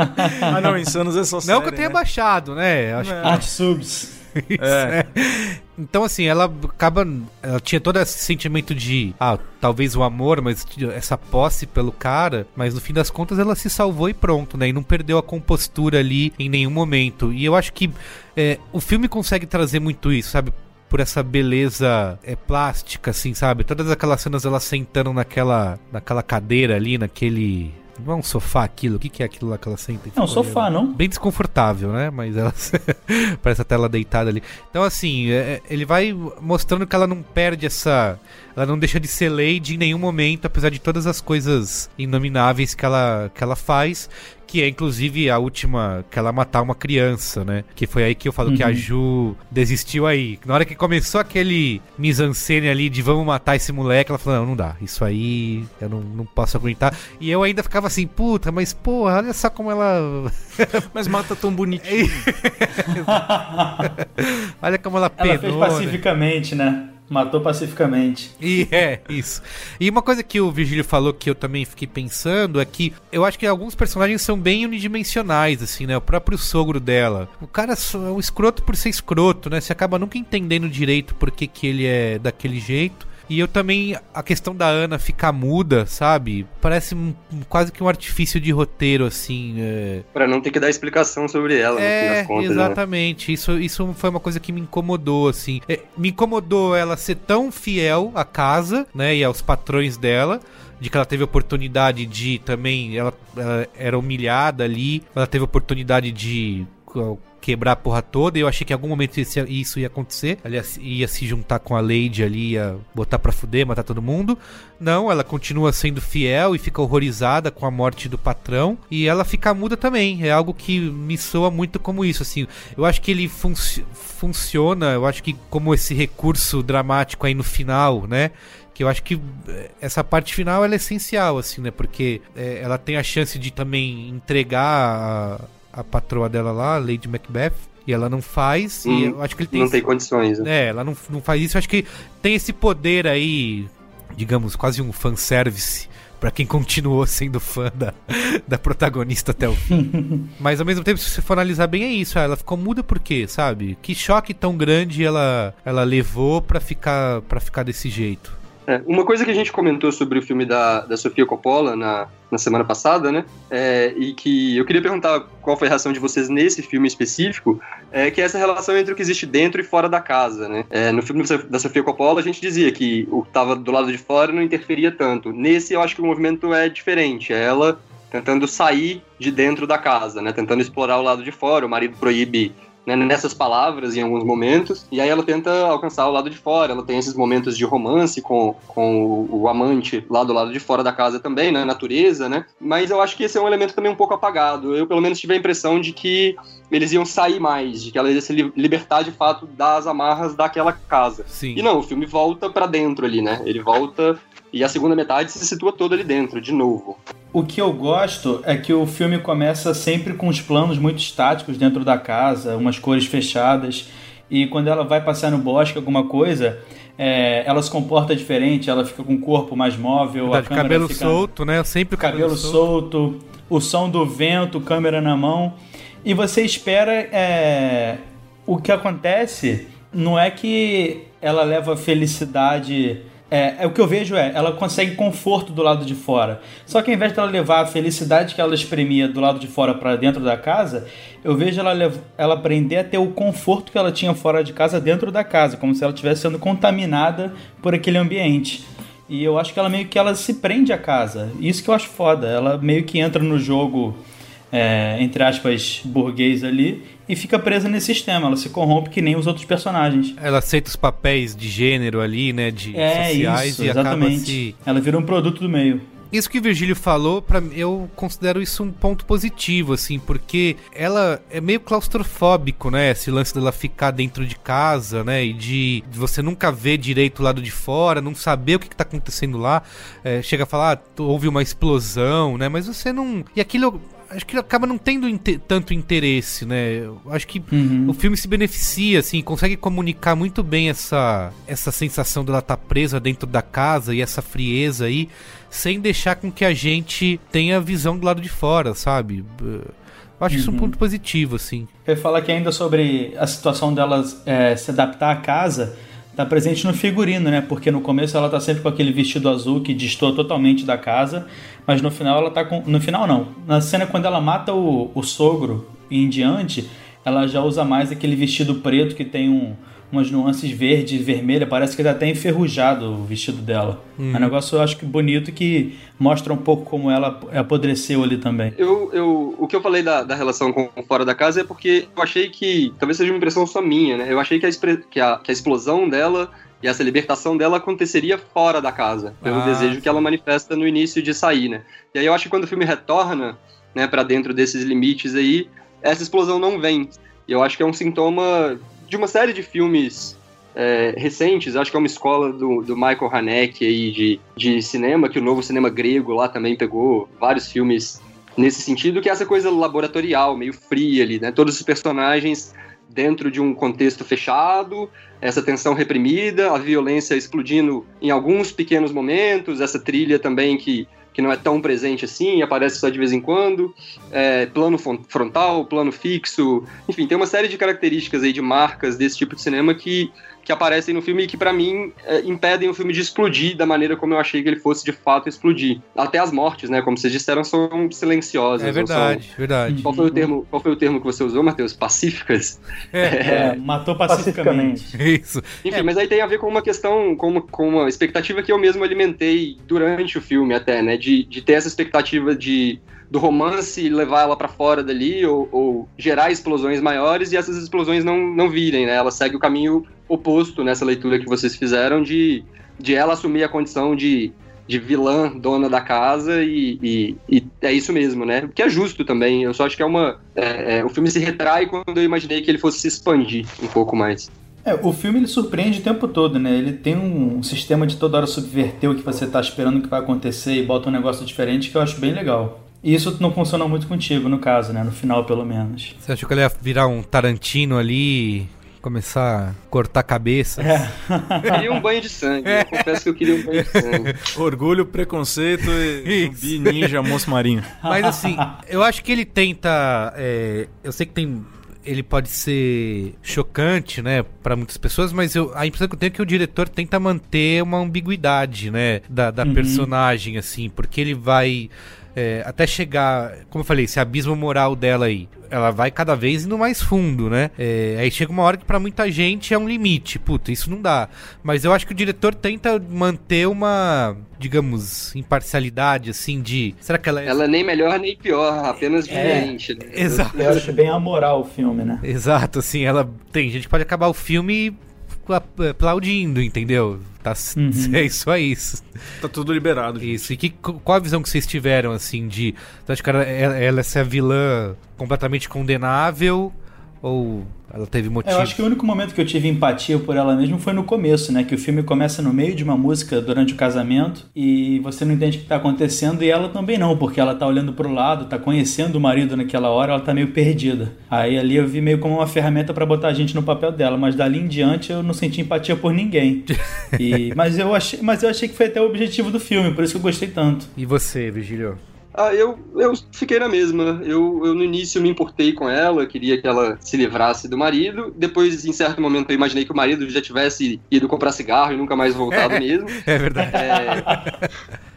ah, não, Insanos é só não série, que eu tenha né? baixado, né? Eu Acho Não. Art subs. É. é. Então, assim, ela acaba. Ela tinha todo esse sentimento de. Ah, talvez o amor, mas essa posse pelo cara. Mas no fim das contas ela se salvou e pronto, né? E não perdeu a compostura ali em nenhum momento. E eu acho que é, o filme consegue trazer muito isso, sabe? Por essa beleza é, plástica, assim, sabe? Todas aquelas cenas ela sentando naquela, naquela cadeira ali, naquele. Não é um sofá aquilo? O que, que é aquilo lá que ela senta? e É um sofá, olhando? não? Bem desconfortável, né? Mas ela parece até ela deitada ali. Então, assim, é- é- ele vai mostrando que ela não perde essa. Ela não deixa de ser Lady em nenhum momento, apesar de todas as coisas inomináveis que ela, que ela faz. Que é inclusive a última que ela matar uma criança, né? Que foi aí que eu falo que a Uhum. Ju desistiu aí. Na hora que começou aquele mise-en-scène ali de vamos matar esse moleque, ela falou: não, não dá. Isso aí eu não, não posso aguentar. E eu ainda ficava assim, puta, mas porra, olha só como ela. Mas mata tão bonitinho. olha como ela Ela penou. fez né? pacificamente, né? Matou pacificamente. E é, isso. E uma coisa que o Virgílio falou que eu também fiquei pensando é que eu acho que alguns personagens são bem unidimensionais, assim, né? O próprio sogro dela. O cara é um escroto por ser escroto, né? Você acaba nunca entendendo direito por que, que ele é daquele jeito. E eu também, a questão da Ana ficar muda, sabe? Parece um- quase que um artifício de roteiro, assim. É... Pra não ter que dar explicação sobre ela, no fim É, das contas. né? exatamente. Isso, isso foi uma coisa que me incomodou, assim. É, me incomodou ela ser tão fiel à casa, né, e aos patrões dela. De que ela teve oportunidade de também. Ela, ela era humilhada ali. Ela teve oportunidade de quebrar a porra toda. E eu achei que em algum momento isso ia, acontecer. Ela ia, se- ia se juntar com a Lady ali, ia botar pra fuder, matar todo mundo. Não, ela continua sendo fiel e fica horrorizada com a morte do patrão. E ela fica muda também. É algo que me soa muito como isso, assim. Eu acho que ele funci- funciona, eu acho que como esse recurso dramático aí no final, né? Que eu acho que eh, essa parte final é essencial, assim, né? Porque eh, ela tem a chance de também entregar a, a patroa dela lá, a Lady Macbeth. E ela não faz, e Hum, eu acho que ele tem não esse- tem condições. né? é, ela não, não faz isso. Eu acho que tem esse poder aí, digamos, quase um fanservice pra quem continuou sendo fã da, da protagonista até o fim. Mas ao mesmo tempo, se você for analisar bem, é isso. Ela ficou muda por quê, sabe? Que choque tão grande ela, ela levou pra ficar, pra ficar desse jeito. É, uma coisa que a gente comentou sobre o filme da, da Sofia Coppola na, na semana passada, né? É, e que eu queria perguntar qual foi a reação de vocês nesse filme específico, é que é essa relação entre o que existe dentro e fora da casa, né? É, no filme da Sofia Coppola a gente dizia que o que estava do lado de fora não interferia tanto. Nesse eu acho que o movimento é diferente. É ela tentando sair de dentro da casa, né? Tentando explorar o lado de fora. O marido proíbe né, nessas palavras em alguns momentos, e aí ela tenta alcançar o lado de fora, ela tem esses momentos de romance com, com o, o amante lá do lado de fora da casa também, né, natureza, né, mas eu acho que esse é um elemento também um pouco apagado, eu pelo menos tive a impressão de que eles iam sair mais, de que ela ia se li- libertar de fato das amarras daquela casa. Sim. E não, o filme volta pra dentro ali, né, ele volta e a segunda metade se situa toda ali dentro, de novo. O que eu gosto é que o filme começa sempre com os planos muito estáticos dentro da casa, umas cores fechadas, e quando ela vai passear no bosque, alguma coisa, é, ela se comporta diferente, ela fica com o corpo mais móvel, a Verdade, câmera cabelo fica... solto, né? Sempre o cabelo, cabelo solto, o som do vento, câmera na mão. E você espera. é, O que acontece não é que ela leva felicidade. É, é o que eu vejo é, ela consegue conforto do lado de fora. Só que ao invés dela levar a felicidade que ela exprimia do lado de fora para dentro da casa, eu vejo ela, ela aprender a ter o conforto que ela tinha fora de casa dentro da casa, como se ela estivesse sendo contaminada por aquele ambiente. E eu acho que ela meio que ela se prende à casa. Isso que eu acho foda. Ela meio que entra no jogo, é, entre aspas, burguês ali, e fica presa nesse sistema. Ela se corrompe que nem os outros personagens. Ela aceita os papéis de gênero ali, né? De É sociais isso, e acaba exatamente. se. Ela vira um produto do meio. Isso que o Virgílio falou, para eu considero isso um ponto positivo, assim, porque ela é meio claustrofóbico, né? Esse lance dela ficar dentro de casa, né? E de, de você nunca ver direito o lado de fora, não saber o que, que tá acontecendo lá. É, chega a falar, ah, houve uma explosão, né? Mas você não. E aquilo acho que acaba não tendo inte tanto interesse, né? Eu acho que uhum. o filme se beneficia, assim, consegue comunicar muito bem essa, essa sensação dela estar tá presa dentro da casa e essa frieza aí, sem deixar com que a gente tenha visão do lado de fora, sabe? Eu acho uhum. isso um uhum. ponto positivo, assim. Eu ia falar que ainda sobre a situação delas é, se adaptar à casa tá presente no figurino, né? Porque no começo ela tá sempre com aquele vestido azul que distou totalmente da casa, mas no final ela tá com. No final não. Na cena quando ela mata o, o sogro e em diante, ela já usa mais aquele vestido preto que tem um umas nuances verde e vermelha, parece que tá até enferrujado o vestido dela. Uhum. É um negócio, eu acho que bonito que mostra um pouco como ela apodreceu ali também. Eu, eu, o que eu falei da, da relação com fora da casa é porque eu achei que, talvez seja uma impressão só minha, né? Eu achei que a, que a, que a explosão dela e essa libertação dela aconteceria fora da casa, pelo ah, desejo que ela manifesta no início de sair, né? E aí eu acho que quando o filme retorna, né, para dentro desses limites aí, essa explosão não vem. E eu acho que é um sintoma de uma série de filmes é, recentes, acho que é uma escola do, do Michael Haneke aí de, de cinema, que o novo cinema grego lá também pegou vários filmes nesse sentido, que é essa coisa laboratorial, meio fria ali, né? Todos os personagens dentro de um contexto fechado, essa tensão reprimida, a violência explodindo em alguns pequenos momentos, essa trilha também que que não é tão presente assim, aparece só de vez em quando, é, plano frontal, plano fixo, enfim, tem uma série de características aí de marcas desse tipo de cinema que que aparecem no filme e que, para mim, é, impedem o filme de explodir da maneira como eu achei que ele fosse de fato explodir. Até as mortes, né? Como vocês disseram, são silenciosas. É verdade, são... verdade. Qual foi, o termo, qual foi o termo que você usou, Matheus? Pacíficas? É, é... matou pacificamente. Isso. Enfim, mas aí tem a ver com uma questão, com uma, com uma expectativa que eu mesmo alimentei durante o filme até, né? De, de ter essa expectativa de do romance levar ela para fora dali ou, ou, gerar explosões maiores e essas explosões não, não virem, né? Ela segue o caminho oposto nessa leitura que vocês fizeram de, de ela assumir a condição de, de vilã, dona da casa e, e, e é isso mesmo, né? O que é justo também. Eu só acho que é uma. É, é, o filme se retrai quando eu imaginei que ele fosse se expandir um pouco mais. É, o filme ele surpreende o tempo todo, né? Ele tem um sistema de toda hora subverter o que você está esperando que vai acontecer e bota um negócio diferente que eu acho bem legal. E isso não funciona muito contigo, no caso, né? No final, pelo menos. Você achou que ele ia virar um Tarantino ali, começar a cortar a cabeça? É. Queria um banho de sangue. É. Eu confesso que eu queria um banho de sangue. Orgulho, preconceito e zumbi, ninja, moço marinho. Mas assim, eu acho que ele tenta. É, eu sei que tem ele pode ser chocante, né, para muitas pessoas, mas eu, a impressão que eu tenho é que o diretor tenta manter uma ambiguidade, né, da, da uhum. personagem, assim, porque ele vai é, até chegar, como eu falei, esse abismo moral dela aí, ela vai cada vez indo mais fundo, né? É, aí chega uma hora que para muita gente é um limite, puta, isso não dá. Mas eu acho que o diretor tenta manter uma, digamos, imparcialidade, assim, de. Será que ela é. Ela nem melhor nem pior, apenas é, diferente, né? Exato. Eu acho bem amoral o filme, né? Exato, assim, ela. Tem gente que pode acabar o filme aplaudindo, entendeu? Tá, uhum. É isso aí. Tá tudo liberado. Gente. Isso. E que, qual a visão que vocês tiveram, assim, de. Você acha que ela, ela, ela é a vilã completamente condenável? Ou ela teve motivo? Eu acho que o único momento que eu tive empatia por ela mesmo foi no começo, né? Que o filme começa no meio de uma música durante o casamento e você não entende o que está acontecendo e ela também não, porque ela tá olhando pro lado, tá conhecendo o marido naquela hora, ela tá meio perdida. Aí ali eu vi meio como uma ferramenta para botar a gente no papel dela, mas dali em diante eu não senti empatia por ninguém. E, mas, eu achei, mas eu achei que foi até o objetivo do filme, por isso que eu gostei tanto. E você, Virgílio? Ah, eu, eu fiquei na mesma. Eu, eu no início me importei com ela, queria que ela se livrasse do marido. Depois, em certo momento, eu imaginei que o marido já tivesse ido comprar cigarro e nunca mais voltado mesmo. É verdade. É,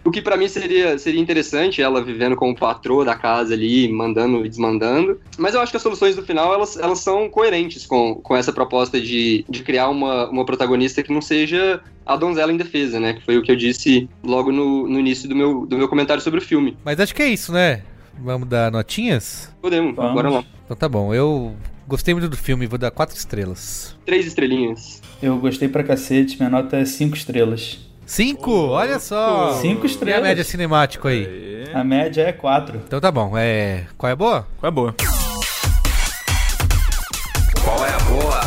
o que para mim seria, seria interessante, ela vivendo como patroa da casa ali, mandando e desmandando. Mas eu acho que as soluções do final, elas, elas são coerentes com, com essa proposta de, de criar uma, uma protagonista que não seja a donzela em defesa, né? Que foi o que eu disse logo no, no início do meu, do meu comentário sobre o filme. Mas acho que é isso, né? Vamos dar notinhas? Podemos, Vamos. bora lá. Então tá bom, eu gostei muito do filme, vou dar quatro estrelas. Três estrelinhas. Eu gostei pra cacete, minha nota é cinco estrelas. Cinco? Olha só. Cinco E a estrelas. média cinemático aí? A média é quatro. Então tá bom. É... Qual é a boa? Qual é boa? Qual é a boa?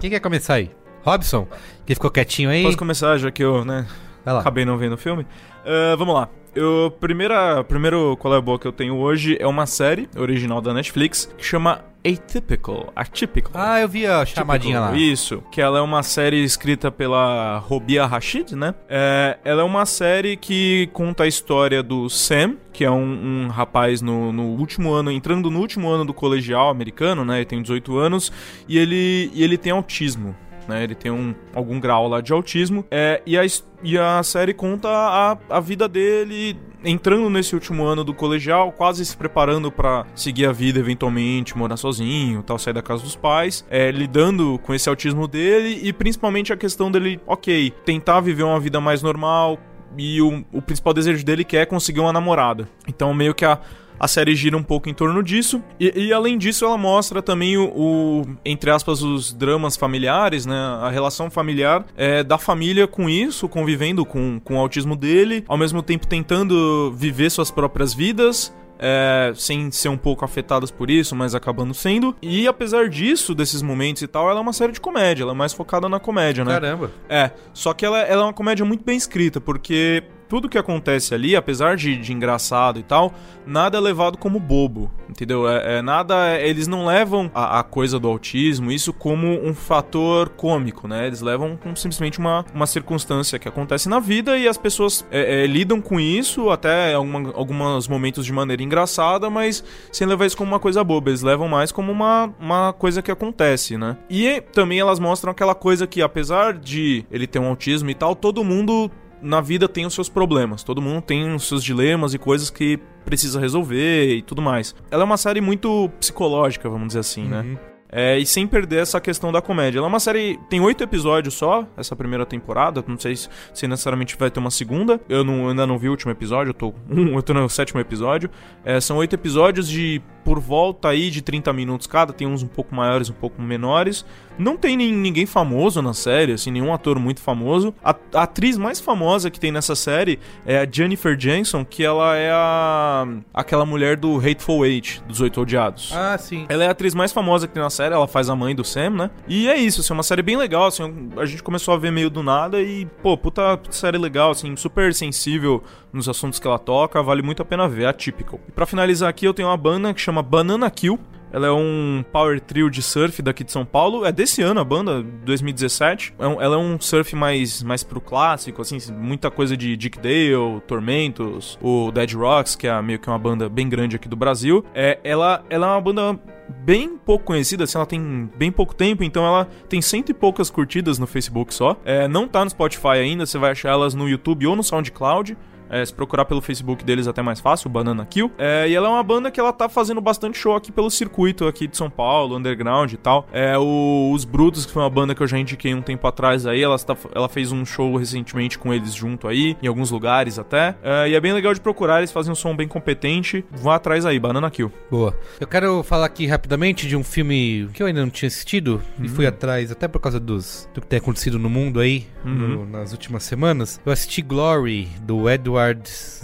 Quem quer começar aí? Robson, que ficou quietinho aí. Posso começar, já que eu, né. Acabei não vendo o filme? Ah, vamos lá. Eu, primeira, primeiro qual é a boa que eu tenho hoje é uma série original da Netflix que chama Atypical. Atypical. Ah, eu vi a chamadinha lá. Isso, que ela é uma série escrita pela Robia Rashid, né? É, ela é uma série que conta a história do Sam, que é um, um rapaz no, no último ano, entrando no último ano do colegial americano, né? Ele tem 18 anos e ele, e ele tem autismo. Né, ele tem um, algum grau lá de autismo. É, e, a, e a série conta a, a vida dele entrando nesse último ano do colegial, quase se preparando pra seguir a vida eventualmente, morar sozinho, tal, sair da casa dos pais, é, lidando com esse autismo dele e principalmente a questão dele, ok, tentar viver uma vida mais normal, e o, o principal desejo dele que é conseguir uma namorada. Então meio que a, a série gira um pouco em torno disso. E, e, além disso, ela mostra também o, o, entre aspas, os dramas familiares, né? A relação familiar é, da família com isso, convivendo com, com o autismo dele, ao mesmo tempo tentando viver suas próprias vidas. É, sem ser um pouco afetadas por isso, mas acabando sendo. E apesar disso, desses momentos e tal, ela é uma série de comédia, ela é mais focada na comédia, né? Caramba. É, só que ela, ela é uma comédia muito bem escrita, porque tudo que acontece ali, apesar de, de engraçado e tal, nada é levado como bobo, entendeu? É, é nada, é- eles não levam a, a coisa do autismo, isso como um fator cômico, né? Eles levam como simplesmente uma, uma circunstância que acontece na vida e as pessoas é, é, lidam com isso até alguma, alguns momentos de maneira engraçada, mas sem levar isso como uma coisa boba. Eles levam mais como uma, uma coisa que acontece, né? E também elas mostram aquela coisa que, apesar de ele ter um autismo e tal, todo mundo na vida tem os seus problemas. Todo mundo tem os seus dilemas e coisas que precisa resolver e tudo mais. Ela é uma série muito psicológica, vamos dizer assim, né? É, e sem perder essa questão da comédia. Ela é uma série. Tem oito episódios só, essa primeira temporada. Não sei se, se necessariamente vai ter uma segunda. Eu, não- eu ainda não vi o último episódio, eu tô, um, eu tô no sétimo episódio. É, são oito episódios de por volta aí de 30 minutos cada. Tem uns um pouco maiores, um pouco menores. Não tem nin- ninguém famoso na série, assim, nenhum ator muito famoso. A, a atriz mais famosa que tem nessa série é a Jennifer Jason, que ela é a aquela mulher do Hateful Eight, dos Oito Odiados. Ah, sim. Ela é a atriz mais famosa que tem na série, ela faz a mãe do Sam, né? E é isso, assim, é uma série bem legal, assim, a gente começou a ver meio do nada e, pô, puta série legal, assim, super sensível nos assuntos que ela toca, vale muito a pena ver, é atípico. E pra finalizar aqui, eu tenho uma banda que chama Banana Kill, ela é um power trio de surf daqui de São Paulo. É desse ano a banda, 2017. É ela é um surf mais, mais pro clássico, assim, muita coisa de Dick Dale, Tormentos, o Dead Rocks, que é meio que uma banda bem grande aqui do Brasil. É, ela, ela é uma banda bem pouco conhecida, assim, ela tem bem pouco tempo, então ela tem cento e poucas curtidas no Facebook só. É, não tá no Spotify ainda, você vai achar elas no YouTube ou no SoundCloud. É, se procurar pelo Facebook deles é até mais fácil, Banana Kill. É, e ela é uma banda que ela tá fazendo bastante show aqui pelo circuito aqui de São Paulo, underground e tal. É, o- os Brutos, que foi uma banda que eu já indiquei um tempo atrás aí, ela, tá- ela fez um show recentemente com eles junto aí, em alguns lugares até. É, e é bem legal de procurar, eles fazem um som bem competente. Vá atrás aí, Banana Kill. Boa. Eu quero falar aqui rapidamente de um filme que eu ainda não tinha assistido e fui atrás, até por causa dos, do que tem acontecido no mundo aí no- Uhum. nas últimas semanas. Eu assisti Glory, do Edward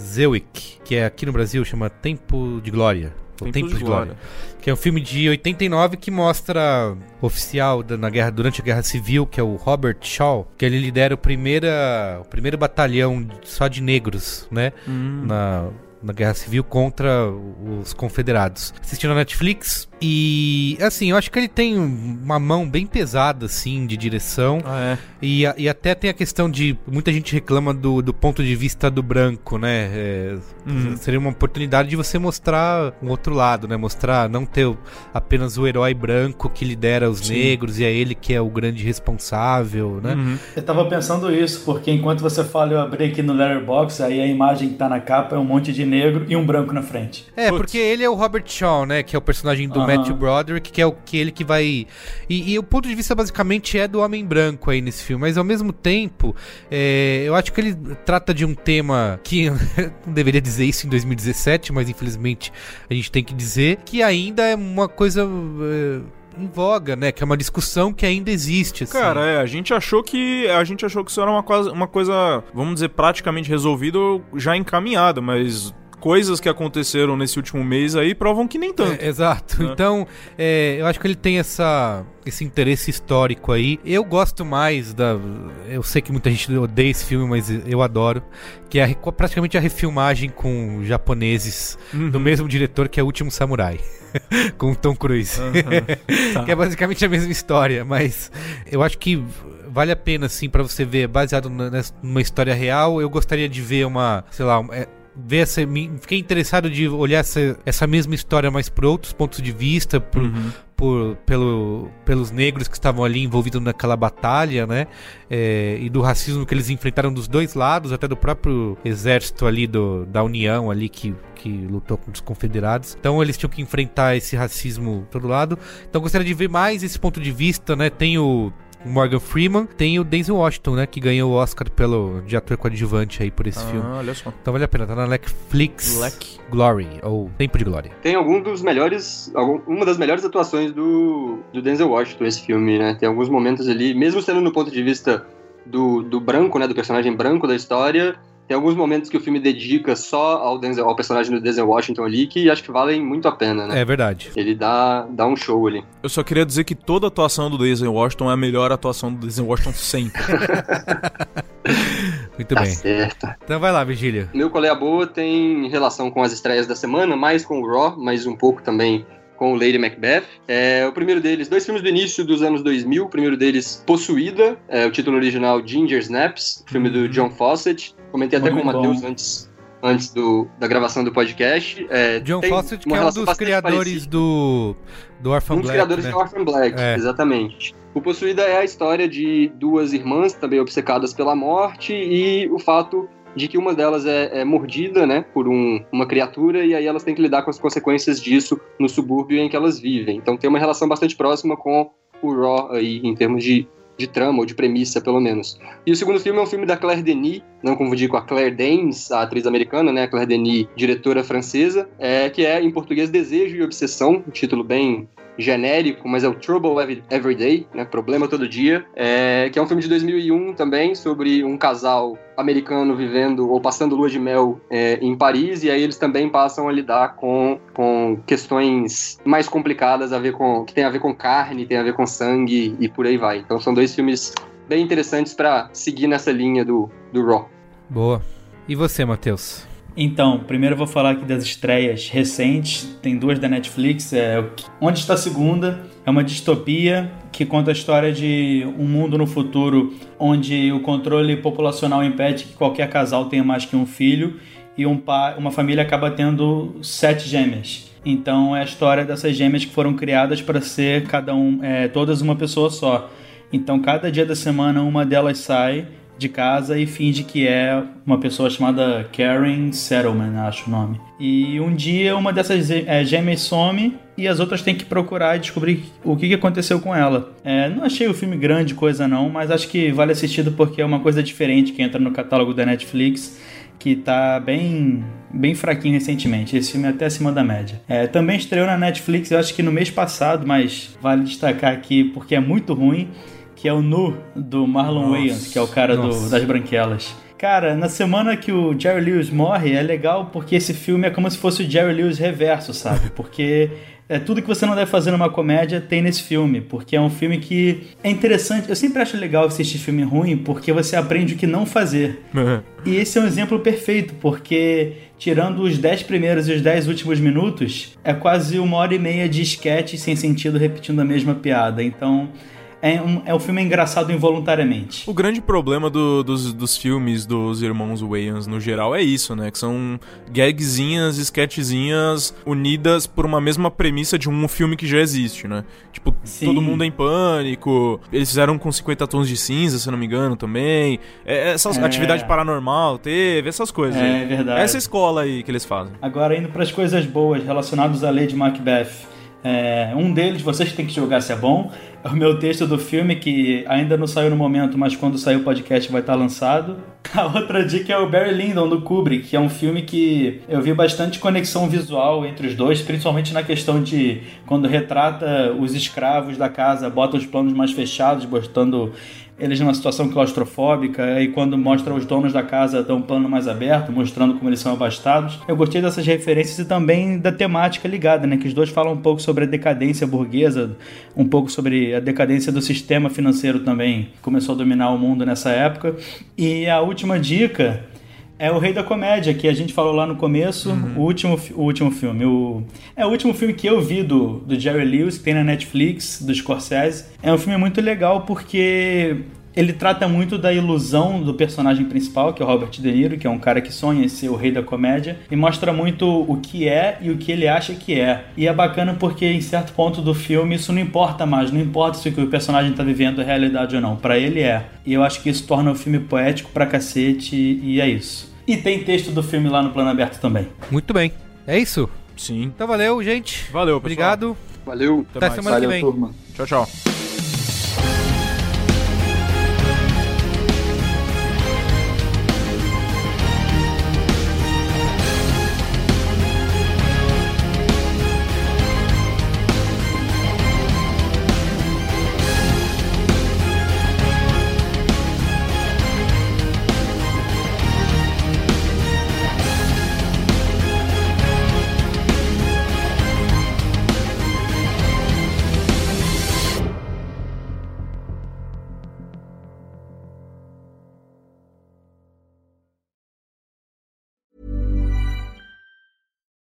Zewick, que é aqui no Brasil chama Tempo de Glória. Tempo Tempo de de Glória. Glória. Que é um filme de 89 que mostra oficial da- na guerra, durante a Guerra Civil, que é o Robert Shaw, que ele lidera o, primeira, o primeiro batalhão só de negros, né? Hum. Na, na Guerra Civil contra os confederados. Assisti na Netflix e, assim, eu acho que ele tem uma mão bem pesada, assim, de direção. Ah, é. E, a- e até tem a questão de. Muita gente reclama do, do ponto de vista do branco, né? É, Uhum. Seria uma oportunidade de você mostrar um outro lado, né? Mostrar, não ter apenas o herói branco que lidera os Sim. negros e é ele que é o grande responsável, né? Uhum. Eu tava pensando isso, porque enquanto você fala, eu abri aqui no Letterboxd, aí a imagem que tá na capa é um monte de negro e um branco na frente. É, porque ele é o Robert Shaw, né? Que é o personagem do Aham. Matthew Broderick, que é o que ele que vai. E, e o ponto de vista basicamente é do homem branco aí nesse filme, mas ao mesmo tempo, é, eu acho que ele trata de um tema que não deveria dizer isso em 2017, mas infelizmente a gente tem que dizer que ainda é uma coisa. é, em voga, né? Que é uma discussão que ainda existe. Assim. Cara, é, a gente achou que a gente achou que isso era uma coisa, uma coisa, vamos dizer, praticamente resolvida, já encaminhada, mas coisas que aconteceram nesse último mês aí provam que nem tanto. É, exato. Né? Então, é, eu acho que ele tem essa, esse interesse histórico aí. Eu gosto mais da. Eu sei que muita gente odeia esse filme, mas eu adoro. Que é a, praticamente a refilmagem com japoneses uhum. do mesmo diretor que é O Último Samurai. com Tom Cruise. Uhum. Tá. que é basicamente a mesma história, mas eu acho que vale a pena, assim, para você ver, baseado numa história real. Eu gostaria de ver uma, sei lá, é, ver essa. Fiquei interessado de olhar essa, essa mesma história, mas por outros pontos de vista, por, uhum. por pelo, pelos negros que estavam ali envolvidos naquela batalha, né? É, e do racismo que eles enfrentaram dos dois lados, até do próprio exército ali do, da União ali que, que lutou contra os confederados. Então eles tinham que enfrentar esse racismo todo lado. Então gostaria de ver mais esse ponto de vista, né? Tem o o Morgan Freeman, tem o Denzel Washington, né, que ganhou o Oscar pelo de ator coadjuvante aí por esse ah, filme. olha só. Então vale a pena, tá na Netflix. Black Glory, ou Tempo de Glória. Tem algum dos melhores, algum, uma das melhores atuações do, do Denzel Washington esse filme, né? Tem alguns momentos ali, mesmo sendo no ponto de vista do, do branco, né, do personagem branco da história, tem alguns momentos que o filme dedica só ao, Denzel, ao personagem do Denzel Washington ali que acho que valem muito a pena, né? É verdade. Ele dá, dá um show ali. Eu só queria dizer que toda atuação do Denzel Washington é a melhor atuação do Denzel Washington sempre. muito tá bem. certo. Então vai lá, Vigília. Meu Colé Boa tem relação com as estreias da semana, mais com o Raw, mas um pouco também com o Lady Macbeth. É, o primeiro deles, dois filmes do início dos anos 2000. O primeiro deles, Possuída, é, o título original Ginger Snaps, filme do uhum. John Fawcett. Comentei até Muito com o Matheus antes, antes do, da gravação do podcast. É, John Fawcett, que é um dos criadores do, do Orphan um Black. Um dos criadores né? do Orphan Black, é. exatamente. O Possuída é a história de duas irmãs também obcecadas pela morte e o fato de que uma delas é, é mordida, né, por um, uma criatura e aí elas têm que lidar com as consequências disso no subúrbio em que elas vivem. Então tem uma relação bastante próxima com o Raw aí em termos de, de trama ou de premissa, pelo menos. E o segundo filme é um filme da Claire Denis, não confundir com a Claire Danes, a atriz americana, né, a Claire Denis, diretora francesa, é, que é em português Desejo e Obsessão, um título bem genérico, mas é o Trouble Every Day, né? Problema Todo Dia, é, que é um filme de 2001 também, sobre um casal americano vivendo ou passando lua de mel é, em Paris, e aí eles também passam a lidar com, com questões mais complicadas a ver com, que tem a ver com carne, tem a ver com sangue e por aí vai. Então são dois filmes bem interessantes para seguir nessa linha do, do Raw. Boa. E você, Matheus? Então, primeiro eu vou falar aqui das estreias recentes. Tem duas da Netflix. É Onde está a Segunda? É uma distopia que conta a história de um mundo no futuro onde o controle populacional impede que qualquer casal tenha mais que um filho e um pai, uma família acaba tendo sete gêmeas. Então é a história dessas gêmeas que foram criadas para ser cada um, é, todas uma pessoa só. Então cada dia da semana uma delas sai de casa e finge que é uma pessoa chamada Karen Settleman, acho o nome. E um dia uma dessas é, gêmeas some e as outras têm que procurar e descobrir o que aconteceu com ela. É, não achei o filme grande coisa não, mas acho que vale assistido porque é uma coisa diferente que entra no catálogo da Netflix que tá bem bem fraquinho recentemente. Esse filme é até acima da média. É, também estreou na Netflix, eu acho que no mês passado, mas vale destacar aqui porque é muito ruim que é o Nu do Marlon nossa, Wayans, que é o cara do, das branquelas. Cara, na semana que o Jerry Lewis morre, é legal porque esse filme é como se fosse o Jerry Lewis reverso, sabe? Porque é tudo que você não deve fazer numa comédia tem nesse filme, porque é um filme que é interessante. Eu sempre acho legal assistir filme ruim porque você aprende o que não fazer. Uhum. E esse é um exemplo perfeito, porque tirando os 10 primeiros e os 10 últimos minutos, é quase uma hora e meia de sketch sem sentido repetindo a mesma piada. Então, é um, é um filme engraçado involuntariamente. O grande problema do, dos, dos filmes dos irmãos Wayans no geral é isso, né? Que são gagzinhas, sketchzinhas unidas por uma mesma premissa de um filme que já existe, né? Tipo, Sim. todo mundo em pânico. Eles fizeram com 50 tons de cinza, se não me engano, também. É, essas é. atividade paranormal teve, essas coisas. É, verdade. Essa escola aí que eles fazem. Agora indo para as coisas boas relacionadas à lei de Macbeth. É, um deles, vocês têm que jogar se é bom, é o meu texto do filme que ainda não saiu no momento, mas quando sair o podcast vai estar lançado. A outra dica é o Barry Lyndon, do Kubrick, que é um filme que eu vi bastante conexão visual entre os dois, principalmente na questão de quando retrata os escravos da casa, bota os planos mais fechados, botando eles numa situação claustrofóbica, e quando mostra os donos da casa dão um plano mais aberto, mostrando como eles são abastados. Eu gostei dessas referências e também da temática ligada, né? Que os dois falam um pouco sobre a decadência burguesa, um pouco sobre a decadência do sistema financeiro também, que começou a dominar o mundo nessa época. E a última dica é o Rei da Comédia, que a gente falou lá no começo, uhum. o, último, o último filme. O, é o último filme que eu vi do, do Jerry Lewis, que tem na Netflix, do Scorsese. É um filme muito legal porque ele trata muito da ilusão do personagem principal, que é o Robert De Niro, que é um cara que sonha em ser o rei da comédia, e mostra muito o que é e o que ele acha que é. E é bacana porque em certo ponto do filme isso não importa mais, não importa se o que o personagem está vivendo é realidade ou não, para ele é. E eu acho que isso torna o filme poético pra cacete e é isso. E tem texto do filme lá no plano aberto também. Muito bem. É isso? Sim. Então valeu, gente. Valeu, pessoal. Obrigado. Valeu. Até, Até semana valeu, que vem. Turma. Tchau, tchau.